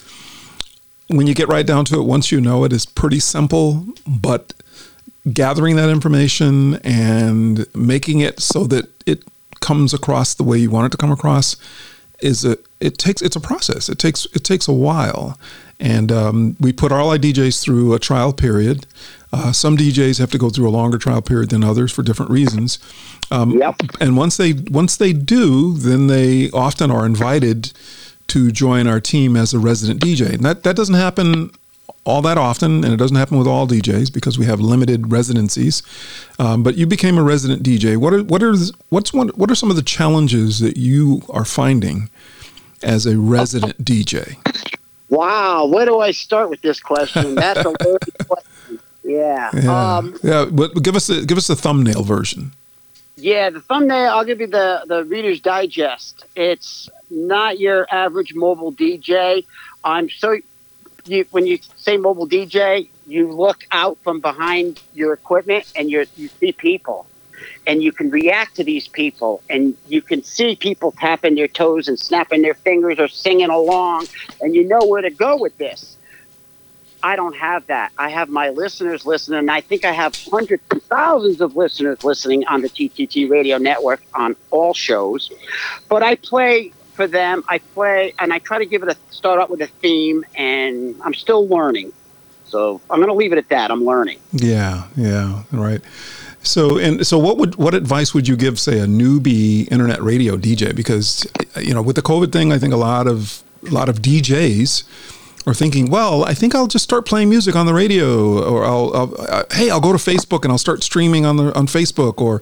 When you get right down to it, once you know it, is pretty simple. But gathering that information and making it so that it comes across the way you want it to come across is a it takes it's a process it takes it takes a while and um, we put all our DJs through a trial period uh, some DJs have to go through a longer trial period than others for different reasons um, Yep. and once they once they do then they often are invited to join our team as a resident DJ and that that doesn't happen all that often, and it doesn't happen with all DJs because we have limited residencies. Um, but you became a resident DJ. What are what are what's one what are some of the challenges that you are finding as a resident DJ? Wow, where do I start with this question? That's a loaded [laughs] question. Yeah. Yeah, Um, yeah. But give us a, give us a thumbnail version. Yeah, the thumbnail. I'll give you the the Reader's Digest. It's not your average mobile DJ. I'm so you when you say mobile DJ, you look out from behind your equipment and you you see people, and you can react to these people, and you can see people tapping their toes and snapping their fingers or singing along, and you know where to go with this. I don't have that. I have my listeners listening, and I think I have hundreds and thousands of listeners listening on the TTT radio network on all shows. But I play for them. I play, and I try to give it a start out with a theme, and I'm still learning. So I'm going to leave it at that. I'm learning. Yeah, yeah, right. So and so, what would what advice would you give, say, a newbie internet radio DJ? Because you know, with the COVID thing, I think a lot of a lot of DJs are thinking, well, I think I'll just start playing music on the radio, or I'll, I'll uh, hey, I'll go to Facebook and I'll start streaming on the on Facebook or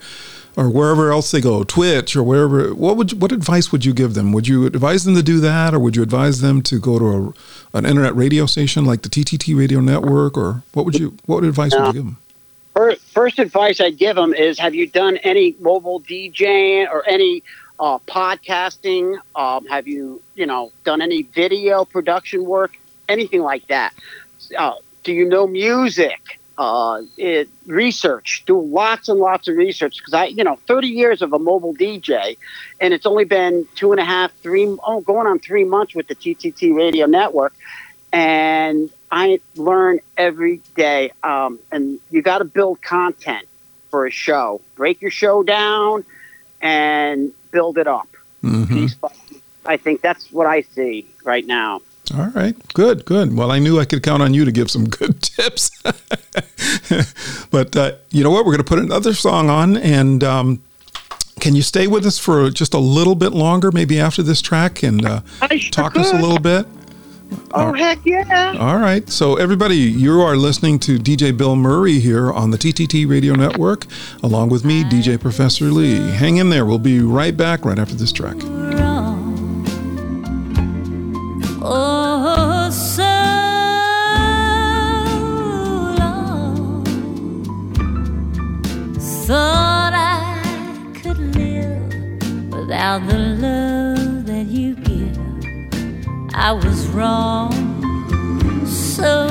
or wherever else they go, Twitch or wherever. What would you, what advice would you give them? Would you advise them to do that, or would you advise them to go to a, an internet radio station like the TTT Radio Network, or what would you what advice would you give them? First, advice I'd give them is: Have you done any mobile DJing or any uh, podcasting? Um, have you, you know, done any video production work? Anything like that? Uh, do you know music? Uh, it, research. Do lots and lots of research because I, you know, 30 years of a mobile DJ, and it's only been two and a half, three, oh, going on three months with the TTT Radio Network and I learn every day. Um, and you got to build content for a show. Break your show down and build it up Mhm. piece. I think that's what I see right now. All right, good, good. Well, I knew I could count on you to give some good [laughs] tips. but uh, you know what? We're going to put another song on, and um, can you stay with us for just a little bit longer, maybe after this track, and uh, sure talk to us a little bit? Oh heck yeah! All right. So, everybody, you are listening to DJ Bill Murray here on the TTT Radio Network, along with me, DJ Professor Lee. Hang in there. We'll be right back right after this track. Oh, so long. Thought I could live without the love that you give. I was wrong, so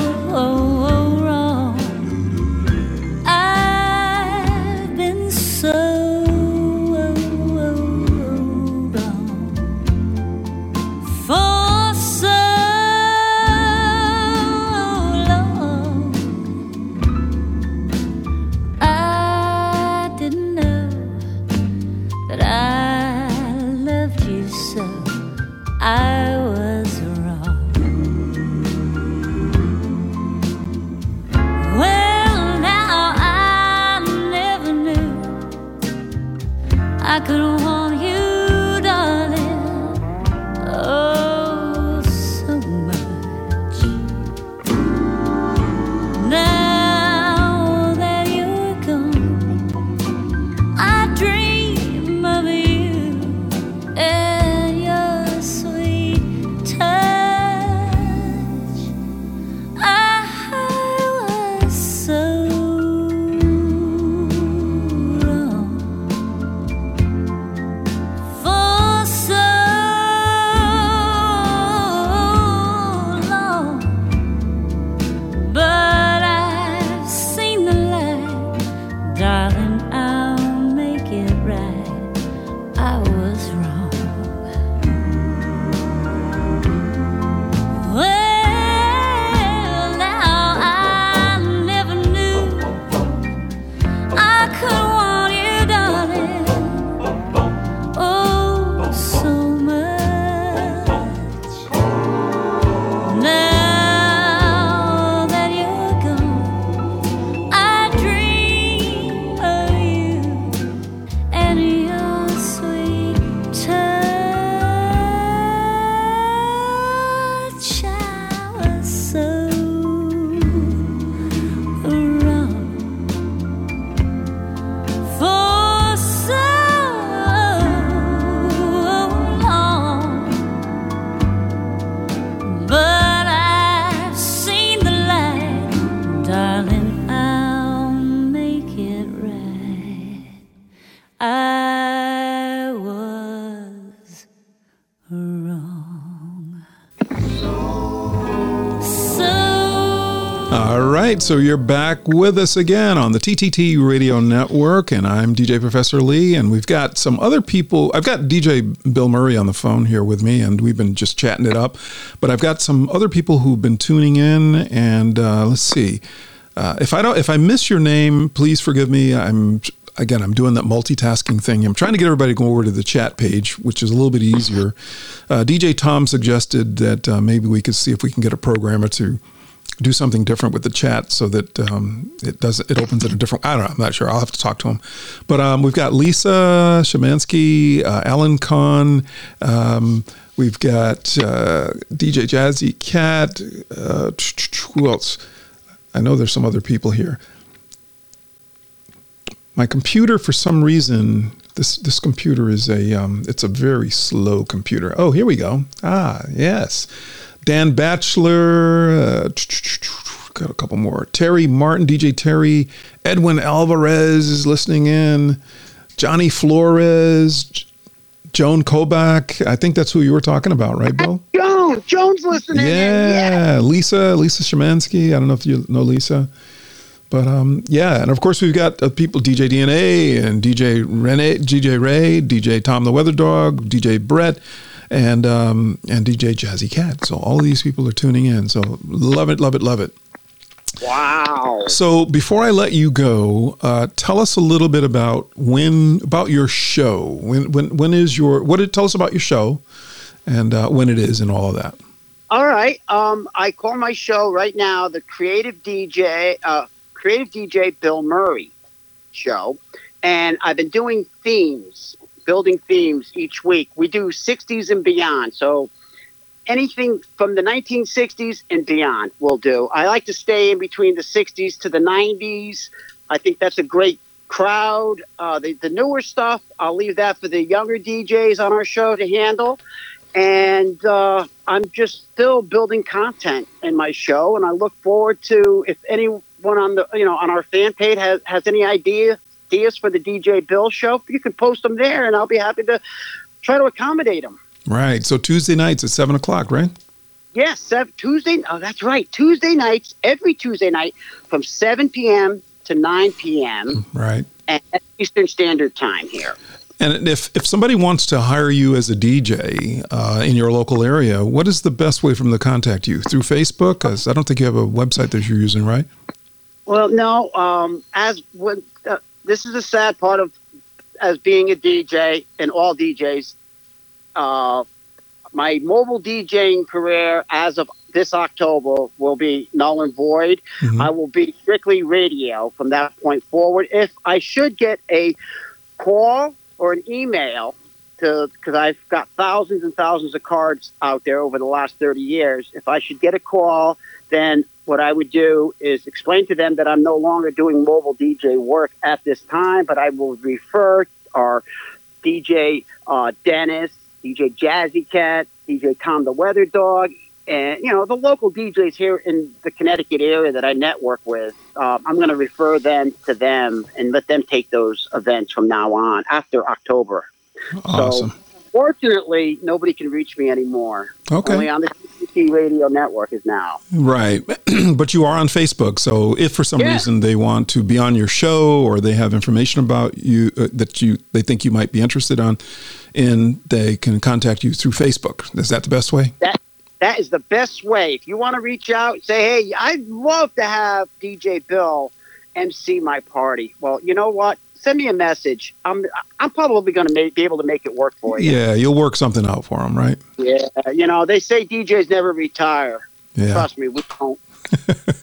right, so you're back with us again on the TTT Radio Network, and I'm DJ Professor Lee, and we've got some other people. I've got DJ Bill Murray on the phone here with me, and we've been just chatting it up. But I've got some other people who've been tuning in, and uh, let's see. Uh, if I don't, if I miss your name, please forgive me. I'm again, I'm doing that multitasking thing. I'm trying to get everybody to go over to the chat page, which is a little bit easier. Uh, DJ Tom suggested that uh, maybe we could see if we can get a programmer to do something different with the chat so that um, it does it opens it a different. I don't know. I'm not sure. I'll have to talk to him. But um, we've got Lisa Shemansky, uh, Alan Kahn. Um, we've got uh, DJ Jazzy Cat. Uh, who else? I know there's some other people here. My computer, for some reason, this this computer is a um, it's a very slow computer. Oh, here we go. Ah, yes. Dan Batchelor, uh, got a couple more. Terry Martin, DJ Terry, Edwin Alvarez is listening in. Johnny Flores, Joan Kobach. I think that's who you were talking about, right, Bill? Joan, Joan's listening. in. Yeah, Lisa, Lisa Shemansky. I don't know if you know Lisa, but um, yeah, and of course we've got uh, people DJ DNA and DJ Rene, DJ Ray, DJ Tom the Weather Dog, DJ Brett, and um, and DJ Jazzy Cat. So all these people are tuning in. So love it, love it, love it. Wow. So before I let you go, uh, tell us a little bit about when about your show. When when when is your what? Did, tell us about your show, and uh, when it is and all of that. All right. Um, I call my show right now the Creative DJ, uh, Creative DJ Bill Murray Show, and I've been doing themes, building themes each week. We do 60s and beyond, so anything from the 1960s and beyond we'll do. I like to stay in between the 60s to the 90s. I think that's a great crowd. Uh, the, the newer stuff, I'll leave that for the younger DJs on our show to handle. And uh, I'm just still building content in my show, and I look forward to if anyone on the you know on our fan page has, has any idea ideas for the DJ Bill show, you can post them there, and I'll be happy to try to accommodate them. Right. So Tuesday nights at seven o'clock, right? Yes, seven, Tuesday. Oh, that's right. Tuesday nights, every Tuesday night from 7 p.m. to 9 p.m. Right. at Eastern Standard Time here. And if, if somebody wants to hire you as a DJ uh, in your local area, what is the best way for them to contact you? Through Facebook? 'Cause I don't think you have a website that you're using, right? Well, no. Um, as when this is a sad part of as being a DJ and all DJs. Uh, my mobile DJing career as of this October will be null and void. Mhm. I will be strictly radio from that point forward. If I should get a call or an email to, because I've got thousands and thousands of cards out there over the last 30 years, if I should get a call, then what I would do is explain to them that I'm no longer doing mobile DJ work at this time, but I will refer our DJ uh, Dennis, DJ Jazzy Cat, DJ Tom the Weather Dog, and you know the local DJs here in the Connecticut area that I network with. Um, I'm going to refer them to them and let them take those events from now on after October. Awesome. So, fortunately, nobody can reach me anymore. Okay. Only on the TTT radio network is now. Right. [clears throat] but you are on Facebook. So if for some Yeah. reason they want to be on your show or they have information about you uh, that you they think you might be interested on in, they can contact you through Facebook. Is that the best way? That that is the best way. If you want to reach out, say, "Hey, I'd love to have DJ Bill MC my party." Well, you know what? Send me a message. I'm I'm probably going to be able to make it work for you. Yeah, you'll work something out for them, right? Yeah, you know they say DJs never retire. Yeah. Trust me, we don't. [laughs]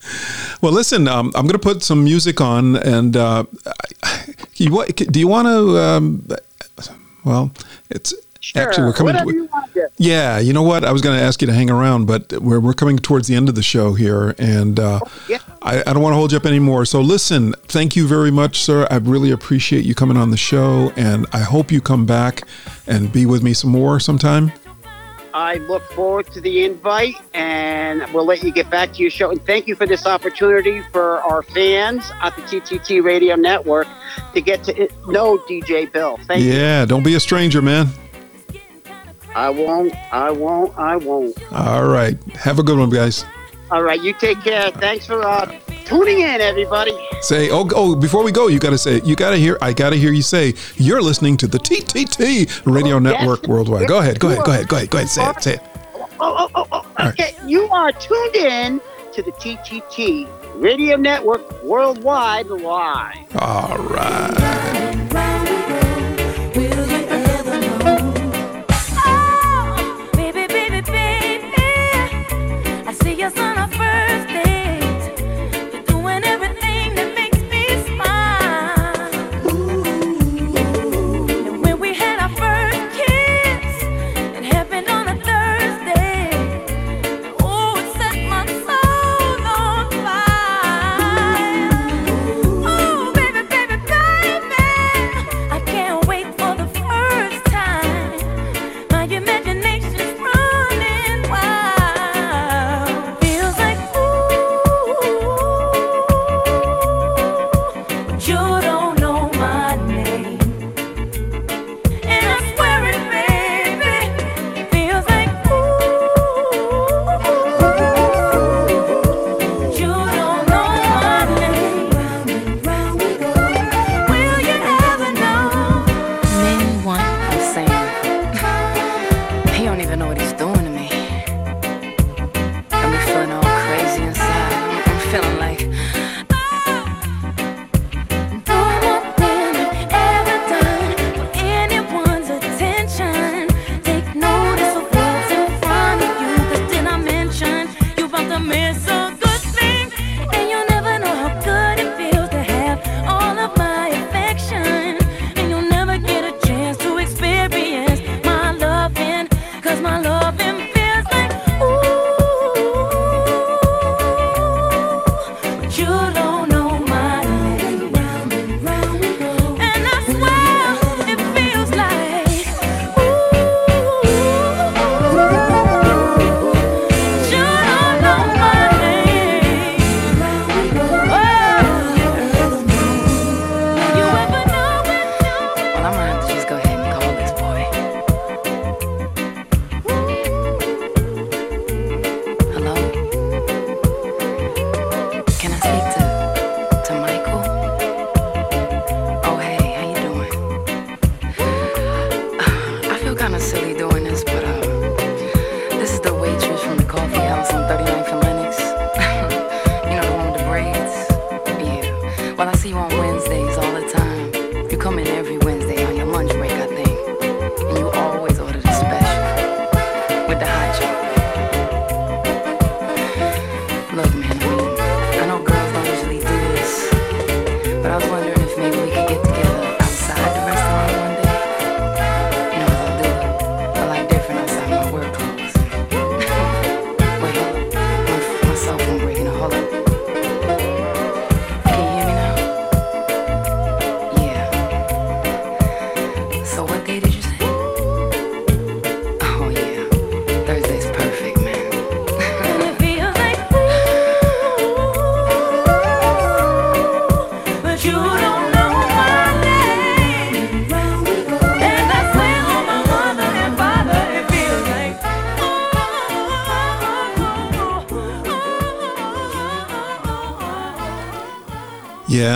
Well, listen, um, I'm going to put some music on, and uh, you, do you want to? Um, well, it's Sure, actually we're coming. whatever you want to. Yeah, you know what? I was going to ask you to hang around, but we're, we're coming towards the end of the show here, and uh, yeah. I, I don't want to hold you up anymore. So, listen, thank you very much, sir. I really appreciate you coming on the show, and I hope you come back and be with me some more sometime. I look forward to the invite, and we'll let you get back to your show. And thank you for this opportunity for our fans at the TTT Radio Network to get to know DJ Bill. Thank you. Yeah, don't be a stranger, man. I won't. I won't. I won't. All right. Have a good one, guys. All right. You take care. Thanks for uh, tuning in, everybody. Say, oh, oh, before we go, you got to say, you got to hear, I got to hear you say, you're listening to the TTT Radio Network Worldwide. Go ahead, go ahead, go ahead, go ahead, go ahead, say it, say it. Oh, oh, oh, oh. Okay. You are tuned in to the TTT Radio Network Worldwide Live. All right.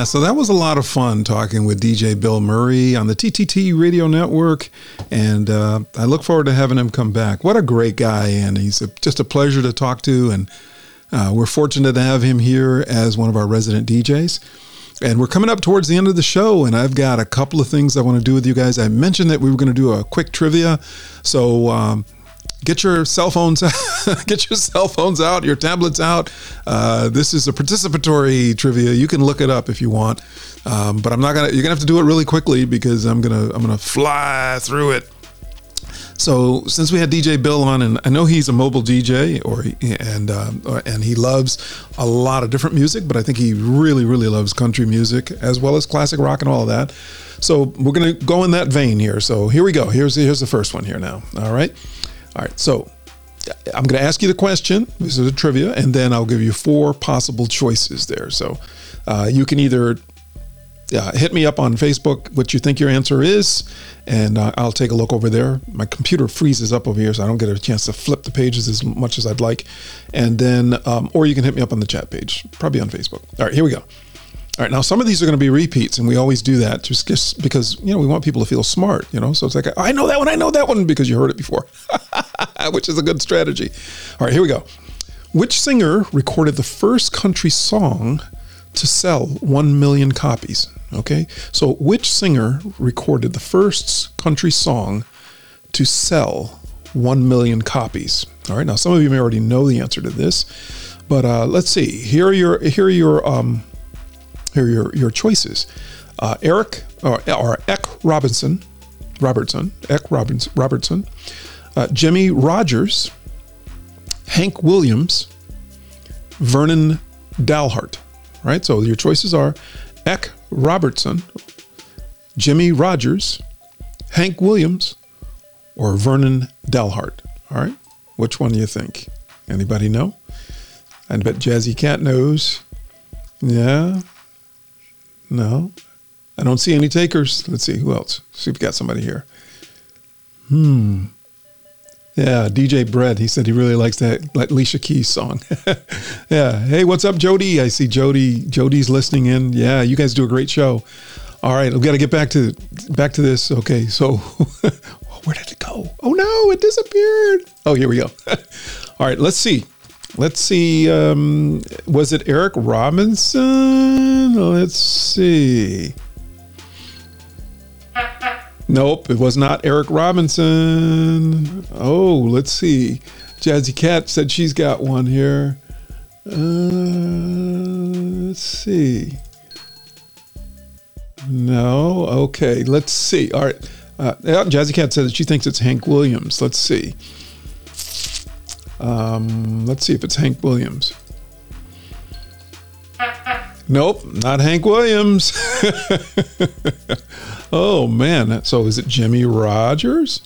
So that was a lot of fun talking with DJ Bill Murray on the TTT Radio Network, and uh, I look forward to having him come back. What a great guy, and he's a, just a pleasure to talk to, and uh, we're fortunate to have him here as one of our resident DJs. And we're coming up towards the end of the show, and I've got a couple of things I want to do with you guys. I mentioned that we were going to do a quick trivia, so um, get your cell phones [laughs] get your cell phones out your tablets out uh, this is a participatory trivia you can look it up if you want um, but i'm not gonna you're gonna have to do it really quickly because i'm gonna i'm gonna fly through it so since we had DJ Bill on, and I know he's a mobile DJ, or and or- and he loves a lot of different music, but I think he really really loves country music as well as classic rock and all of that. So we're gonna go in that vein here. So here we go. Here's here's the first one here now. All right, all right. So I'm going to ask you the question. This is a trivia, and then I'll give you four possible choices there. So uh, you can either uh, hit me up on Facebook what you think your answer is, and uh, I'll take a look over there. My computer freezes up over here, so I don't get a chance to flip the pages as much as I'd like. And then, um, or you can hit me up on the chat page, probably on Facebook. All right, here we go. All right, now some of these are going to be repeats, and we always do that just, because you know we want people to feel smart, you know. So it's like I know that one, I know that one because you heard it before, [laughs] which is a good strategy. All right, here we go. Which singer recorded the first country song to sell 1 million copies? Okay, so which singer recorded the first country song to sell 1 million copies? All right, now some of you may already know the answer to this, but uh, let's see. Here are your here are your um, are your, your choices. Uh, Eric or, or Eck Robinson, Robertson, Eck Robbins, Robertson, uh, Jimmie Rodgers, Hank Williams, Vernon Dalhart. Right. So your choices are Eck Robertson, Jimmie Rodgers, Hank Williams, or Vernon Dalhart. All right. Which one do you think? Anybody know? I bet Jazzy Cat knows. Yeah. No. I don't see any takers. Let's see who else. See if we got somebody here. Hmm. Yeah, DJ Brett. He said he really likes that like Alicia Keys song. [laughs] yeah. Hey, what's up, Jody? I see Jody. Jody's listening in. Yeah, you guys do a great show. All right, we've got to get back to back to this. Okay, so [laughs] where did it go? Oh no, it disappeared. Oh, here we go. [laughs] All right, let's see. Let's see. Um, was it Eric Robinson? Let's see. Nope, it was not Eric Robinson. Oh, let's see. Jazzy Cat said she's got one here. Uh, let's see. No. Okay. Let's see. All right. Uh, Jazzy Cat says that she thinks it's Hank Williams. Let's see. Um, let's see if it's Hank Williams. Nope, not Hank Williams. [laughs] oh man. So is it Jimmie Rodgers?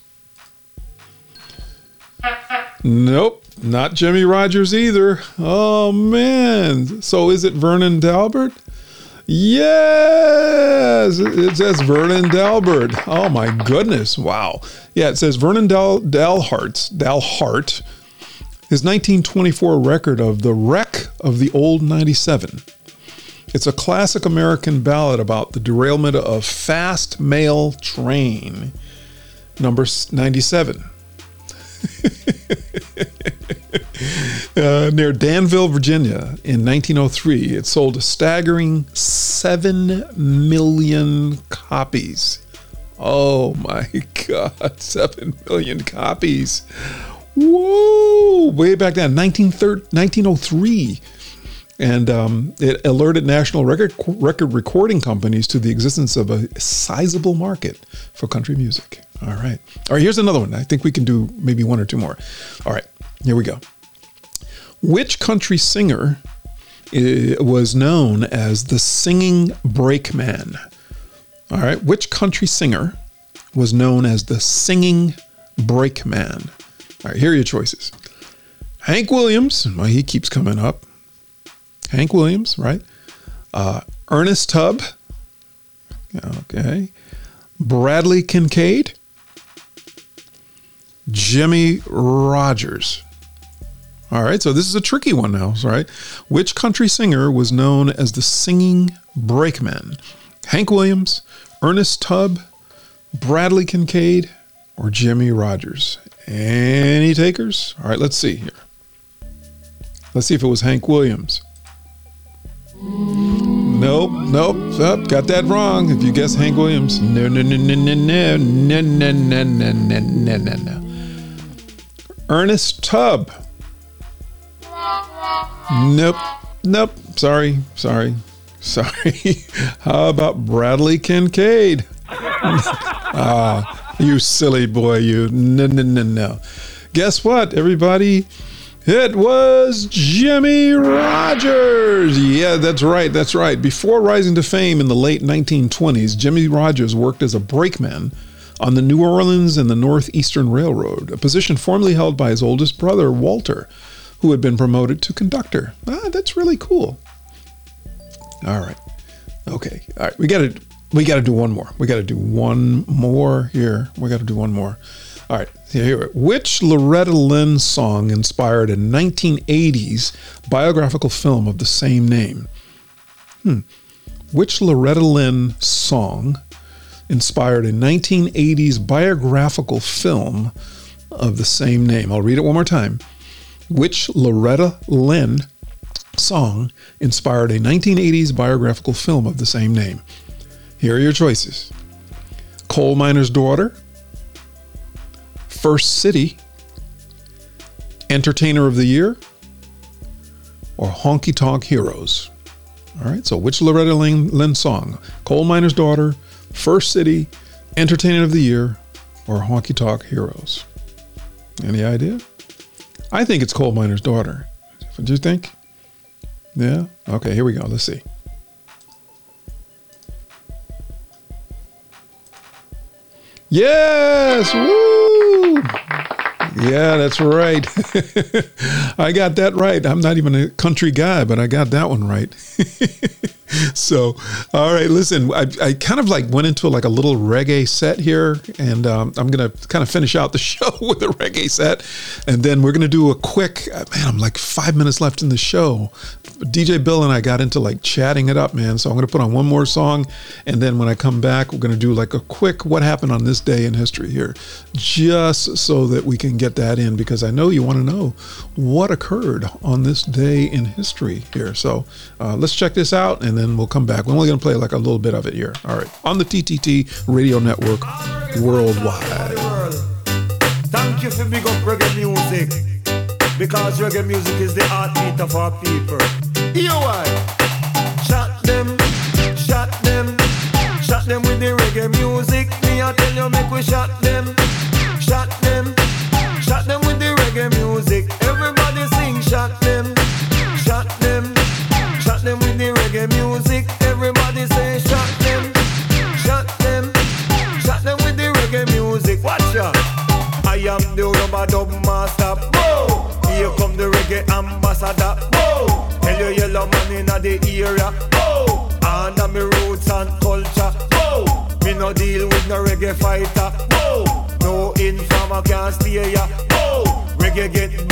Nope, not Jimmie Rodgers either. Oh man. So is it Vernon Dalbert? Yes, it says Vernon Dalbert. Oh my goodness! Wow. Yeah, it says Vernon Dal Dalhart. Dalhart. His 1924 record of "The Wreck of the Old 97." It's a classic American ballad about the derailment of fast mail train number 97. [laughs] uh, near Danville, Virginia in 1903. It sold a staggering 7 million copies. Oh my [laughs] God, 7 million copies. Whoa, way back then, 1903. And um, it alerted national record, record recording companies to the existence of a sizable market for country music. All right. All right, here's another one. I think we can do maybe one or two more. All right, here we go. Which country singer uh, was known as the singing brakeman? All right, which country singer was known as the singing brakeman? All right, here are your choices. Hank Williams, well, he keeps coming up. Hank Williams, right? Uh, Ernest Tubb. Okay. Bradley Kincaid. Jimmie Rodgers. All right, so this is a tricky one now, right? Which country singer was known as the singing brakeman? Hank Williams, Ernest Tubb, Bradley Kincaid, or Jimmie Rodgers? Any takers? All right, let's see here. Let's see if it was Hank Williams. Nope, nope, oh, got that wrong. If you guess Hank Williams, no, no, no, no, no, no, no, no, no, no, no, no, no, no. Ernest Tubb. Nope, nope. Sorry, sorry, sorry. How about Bradley Kincaid? ah, you silly boy, you. No, no, no, no. Guess what, everybody? It was Jimmie Rodgers. Yeah, that's right. That's right. Before rising to fame in the late 1920s, Jimmie Rodgers worked as a brakeman on the New Orleans and the Northeastern Railroad, a position formerly held by his oldest brother, Walter, who had been promoted to conductor. Ah, that's really cool. All right. Okay. All right. We got to we got to do one more. We got to do one more here. We got to do one more. All right, here. Which Loretta Lynn song inspired a 1980s biographical film of the same name? Hmm. Which Loretta Lynn song inspired a 1980s biographical film of the same name? I'll read it one more time. Which Loretta Lynn song inspired a 1980s biographical film of the same name? Here are your choices Coal Miner's Daughter, Fist City, Entertainer of the Year, or Honky Tonk Heroes. All right, so which Loretta Lynn, Lynn song? Coal Miner's Daughter, Fist City, Entertainer of the Year, or Honky Tonk Heroes? Any idea? I think it's Coal Miner's Daughter. What do you think? Yeah? Okay, here we go. Let's see. Yes! Woo! Yeah, that's right. [laughs] I got that right. I'm not even a country guy, but I got that one right. [laughs] so, all right, listen, I, I kind of like went into like a little reggae set here, and um, I'm going to kind of finish out the [laughs] show with a reggae set. And then we're going to do a quick, man, I'm like five minutes left in the show. DJ Bill and I got into like chatting it up, man. So I'm going to put on one more song. And then when I come back, we're going to do like a quick what happened on this day in history here, just so that we can get that in because I know you want to know what occurred on this day in history here. So uh, let's check this out and then we'll come back. We're only going to play like a little bit of it here. All right. On the TTT Radio Network worldwide. Thank you for big up reggae music. Because reggae music is the heartbeat of our people. You? Shot them, shot them, shot them with the reggae music. Me I tell you, make we shot them, shot them, shot them, shot them with the reggae music. Everybody say, shot them, shot them, shot them with the reggae music. Watch out. I am the rubber dub master. Whoa! Here come the reggae ambassador. Whoa! Tell you yellow man inna the area. Whoa! Under me roots and culture. Whoa! Me no deal with no reggae fighter. Whoa! No informer can stay ya. Whoa! Reggae get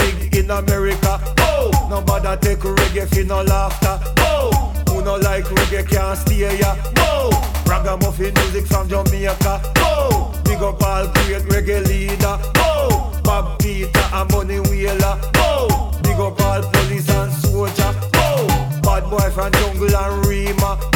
in America. Oh, nobody take reggae for no laughter. Oh, Who no like reggae can't stay ya. Whoa! Ragamuffin music from Jamaica. Whoa! Big up all great reggae leader. Whoa! Bob Peter and Bunny Wailer. Whoa! Big up all police and soldier. Oh, Bad boy from Jungle and Rima.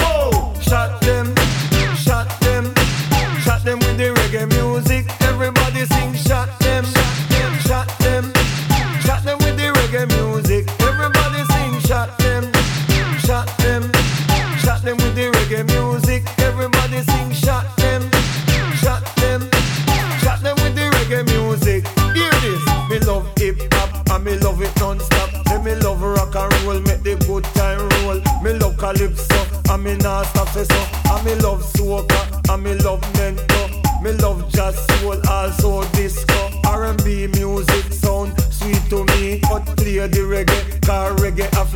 And me not. And me love and me love mento. Me love jazz soul, also disco. R&B music sound sweet to me. But play the reggae, car reggae off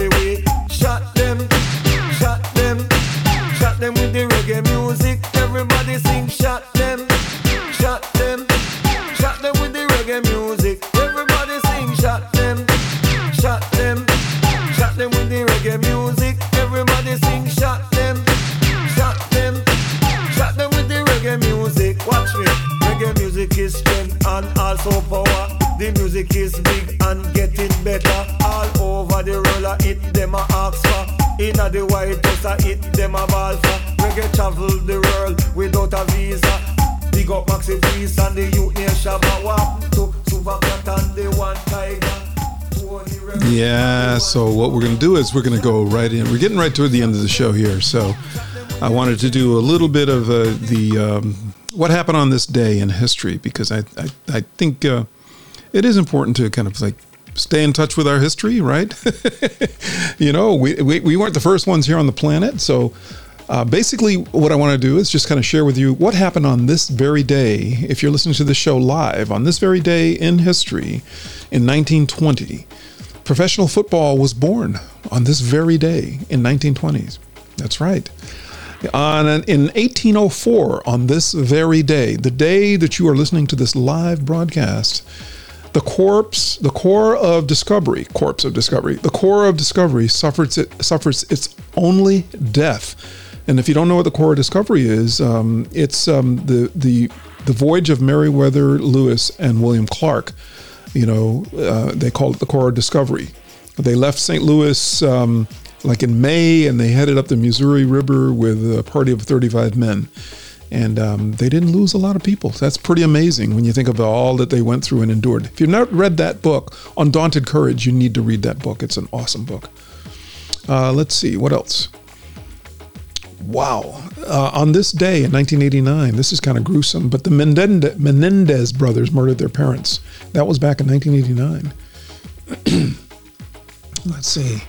is big and getting better. All over the world, I hit them a ask for. Inna the White House, I hit them a ball for. Reggae travel the world without a visa. Big up Maxi Priest and the youth nation Bawa. To Super Cat and the one tiger. Yeah, so what we're going to do is we're going to go right in. We're getting right toward the end of the show here. So I wanted to do a little bit of uh, the um, what happened on this day in history because I, I, I think uh, it is important to kind of like stay in touch with our history, right? [laughs] you know, we, we, we weren't the first ones here on the planet. So uh, basically, what I want to do is just kind of share with you what happened on this very day. If you're listening to the show live, on this very day in history in 1920, professional football was born on this very day in 1920s. That's right. On an, in 1804, on this very day, the day that you are listening to this live broadcast, the corpse, the Corps of Discovery, corpse of discovery, the Corps of Discovery suffers it suffers its only death. And if you don't know what the Corps of Discovery is, um, it's um, the the the voyage of Meriwether Lewis and William Clark. You know, uh, they call it the Corps of Discovery. They left St. Louis um, like in May, and they headed up the Missouri River with a party of 35 men and um, they didn't lose a lot of people. That's pretty amazing when you think of all that they went through and endured. If you've not read that book, Undaunted Courage, you need to read that book. It's an awesome book. Uh, let's see, what else? Wow. Uh, on this day in 1989, this is kind of gruesome, but the Menendez, Menendez brothers murdered their parents. That was back in 1989. [clears throat] let's see.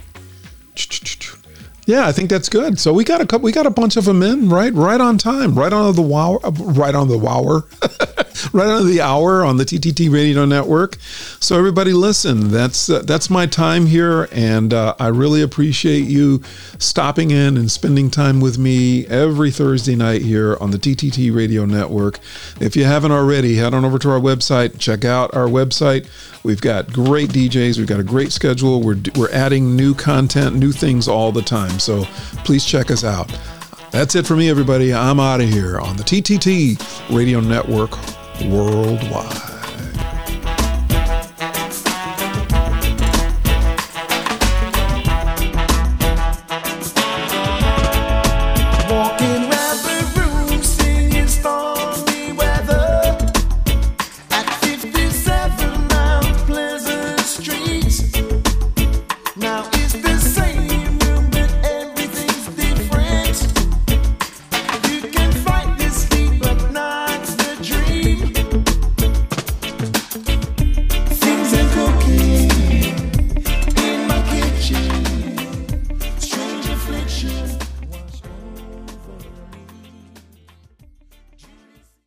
Yeah, I think that's good. So we got a couple, we got a bunch of them in right, right on time, right on the wow, right on the wower, [laughs] right on the hour on the TTT Radio Network. So everybody, listen. That's uh, that's my time here, and uh, I really appreciate you stopping in and spending time with me every Thursday night here on the TTT Radio Network. If you haven't already, head on over to our website, check out our website. We've got great DJs. We've got a great schedule. We're, we're adding new content, new things all the time. So please check us out. That's it for me, everybody. I'm out of here on the TTT Radio Network worldwide.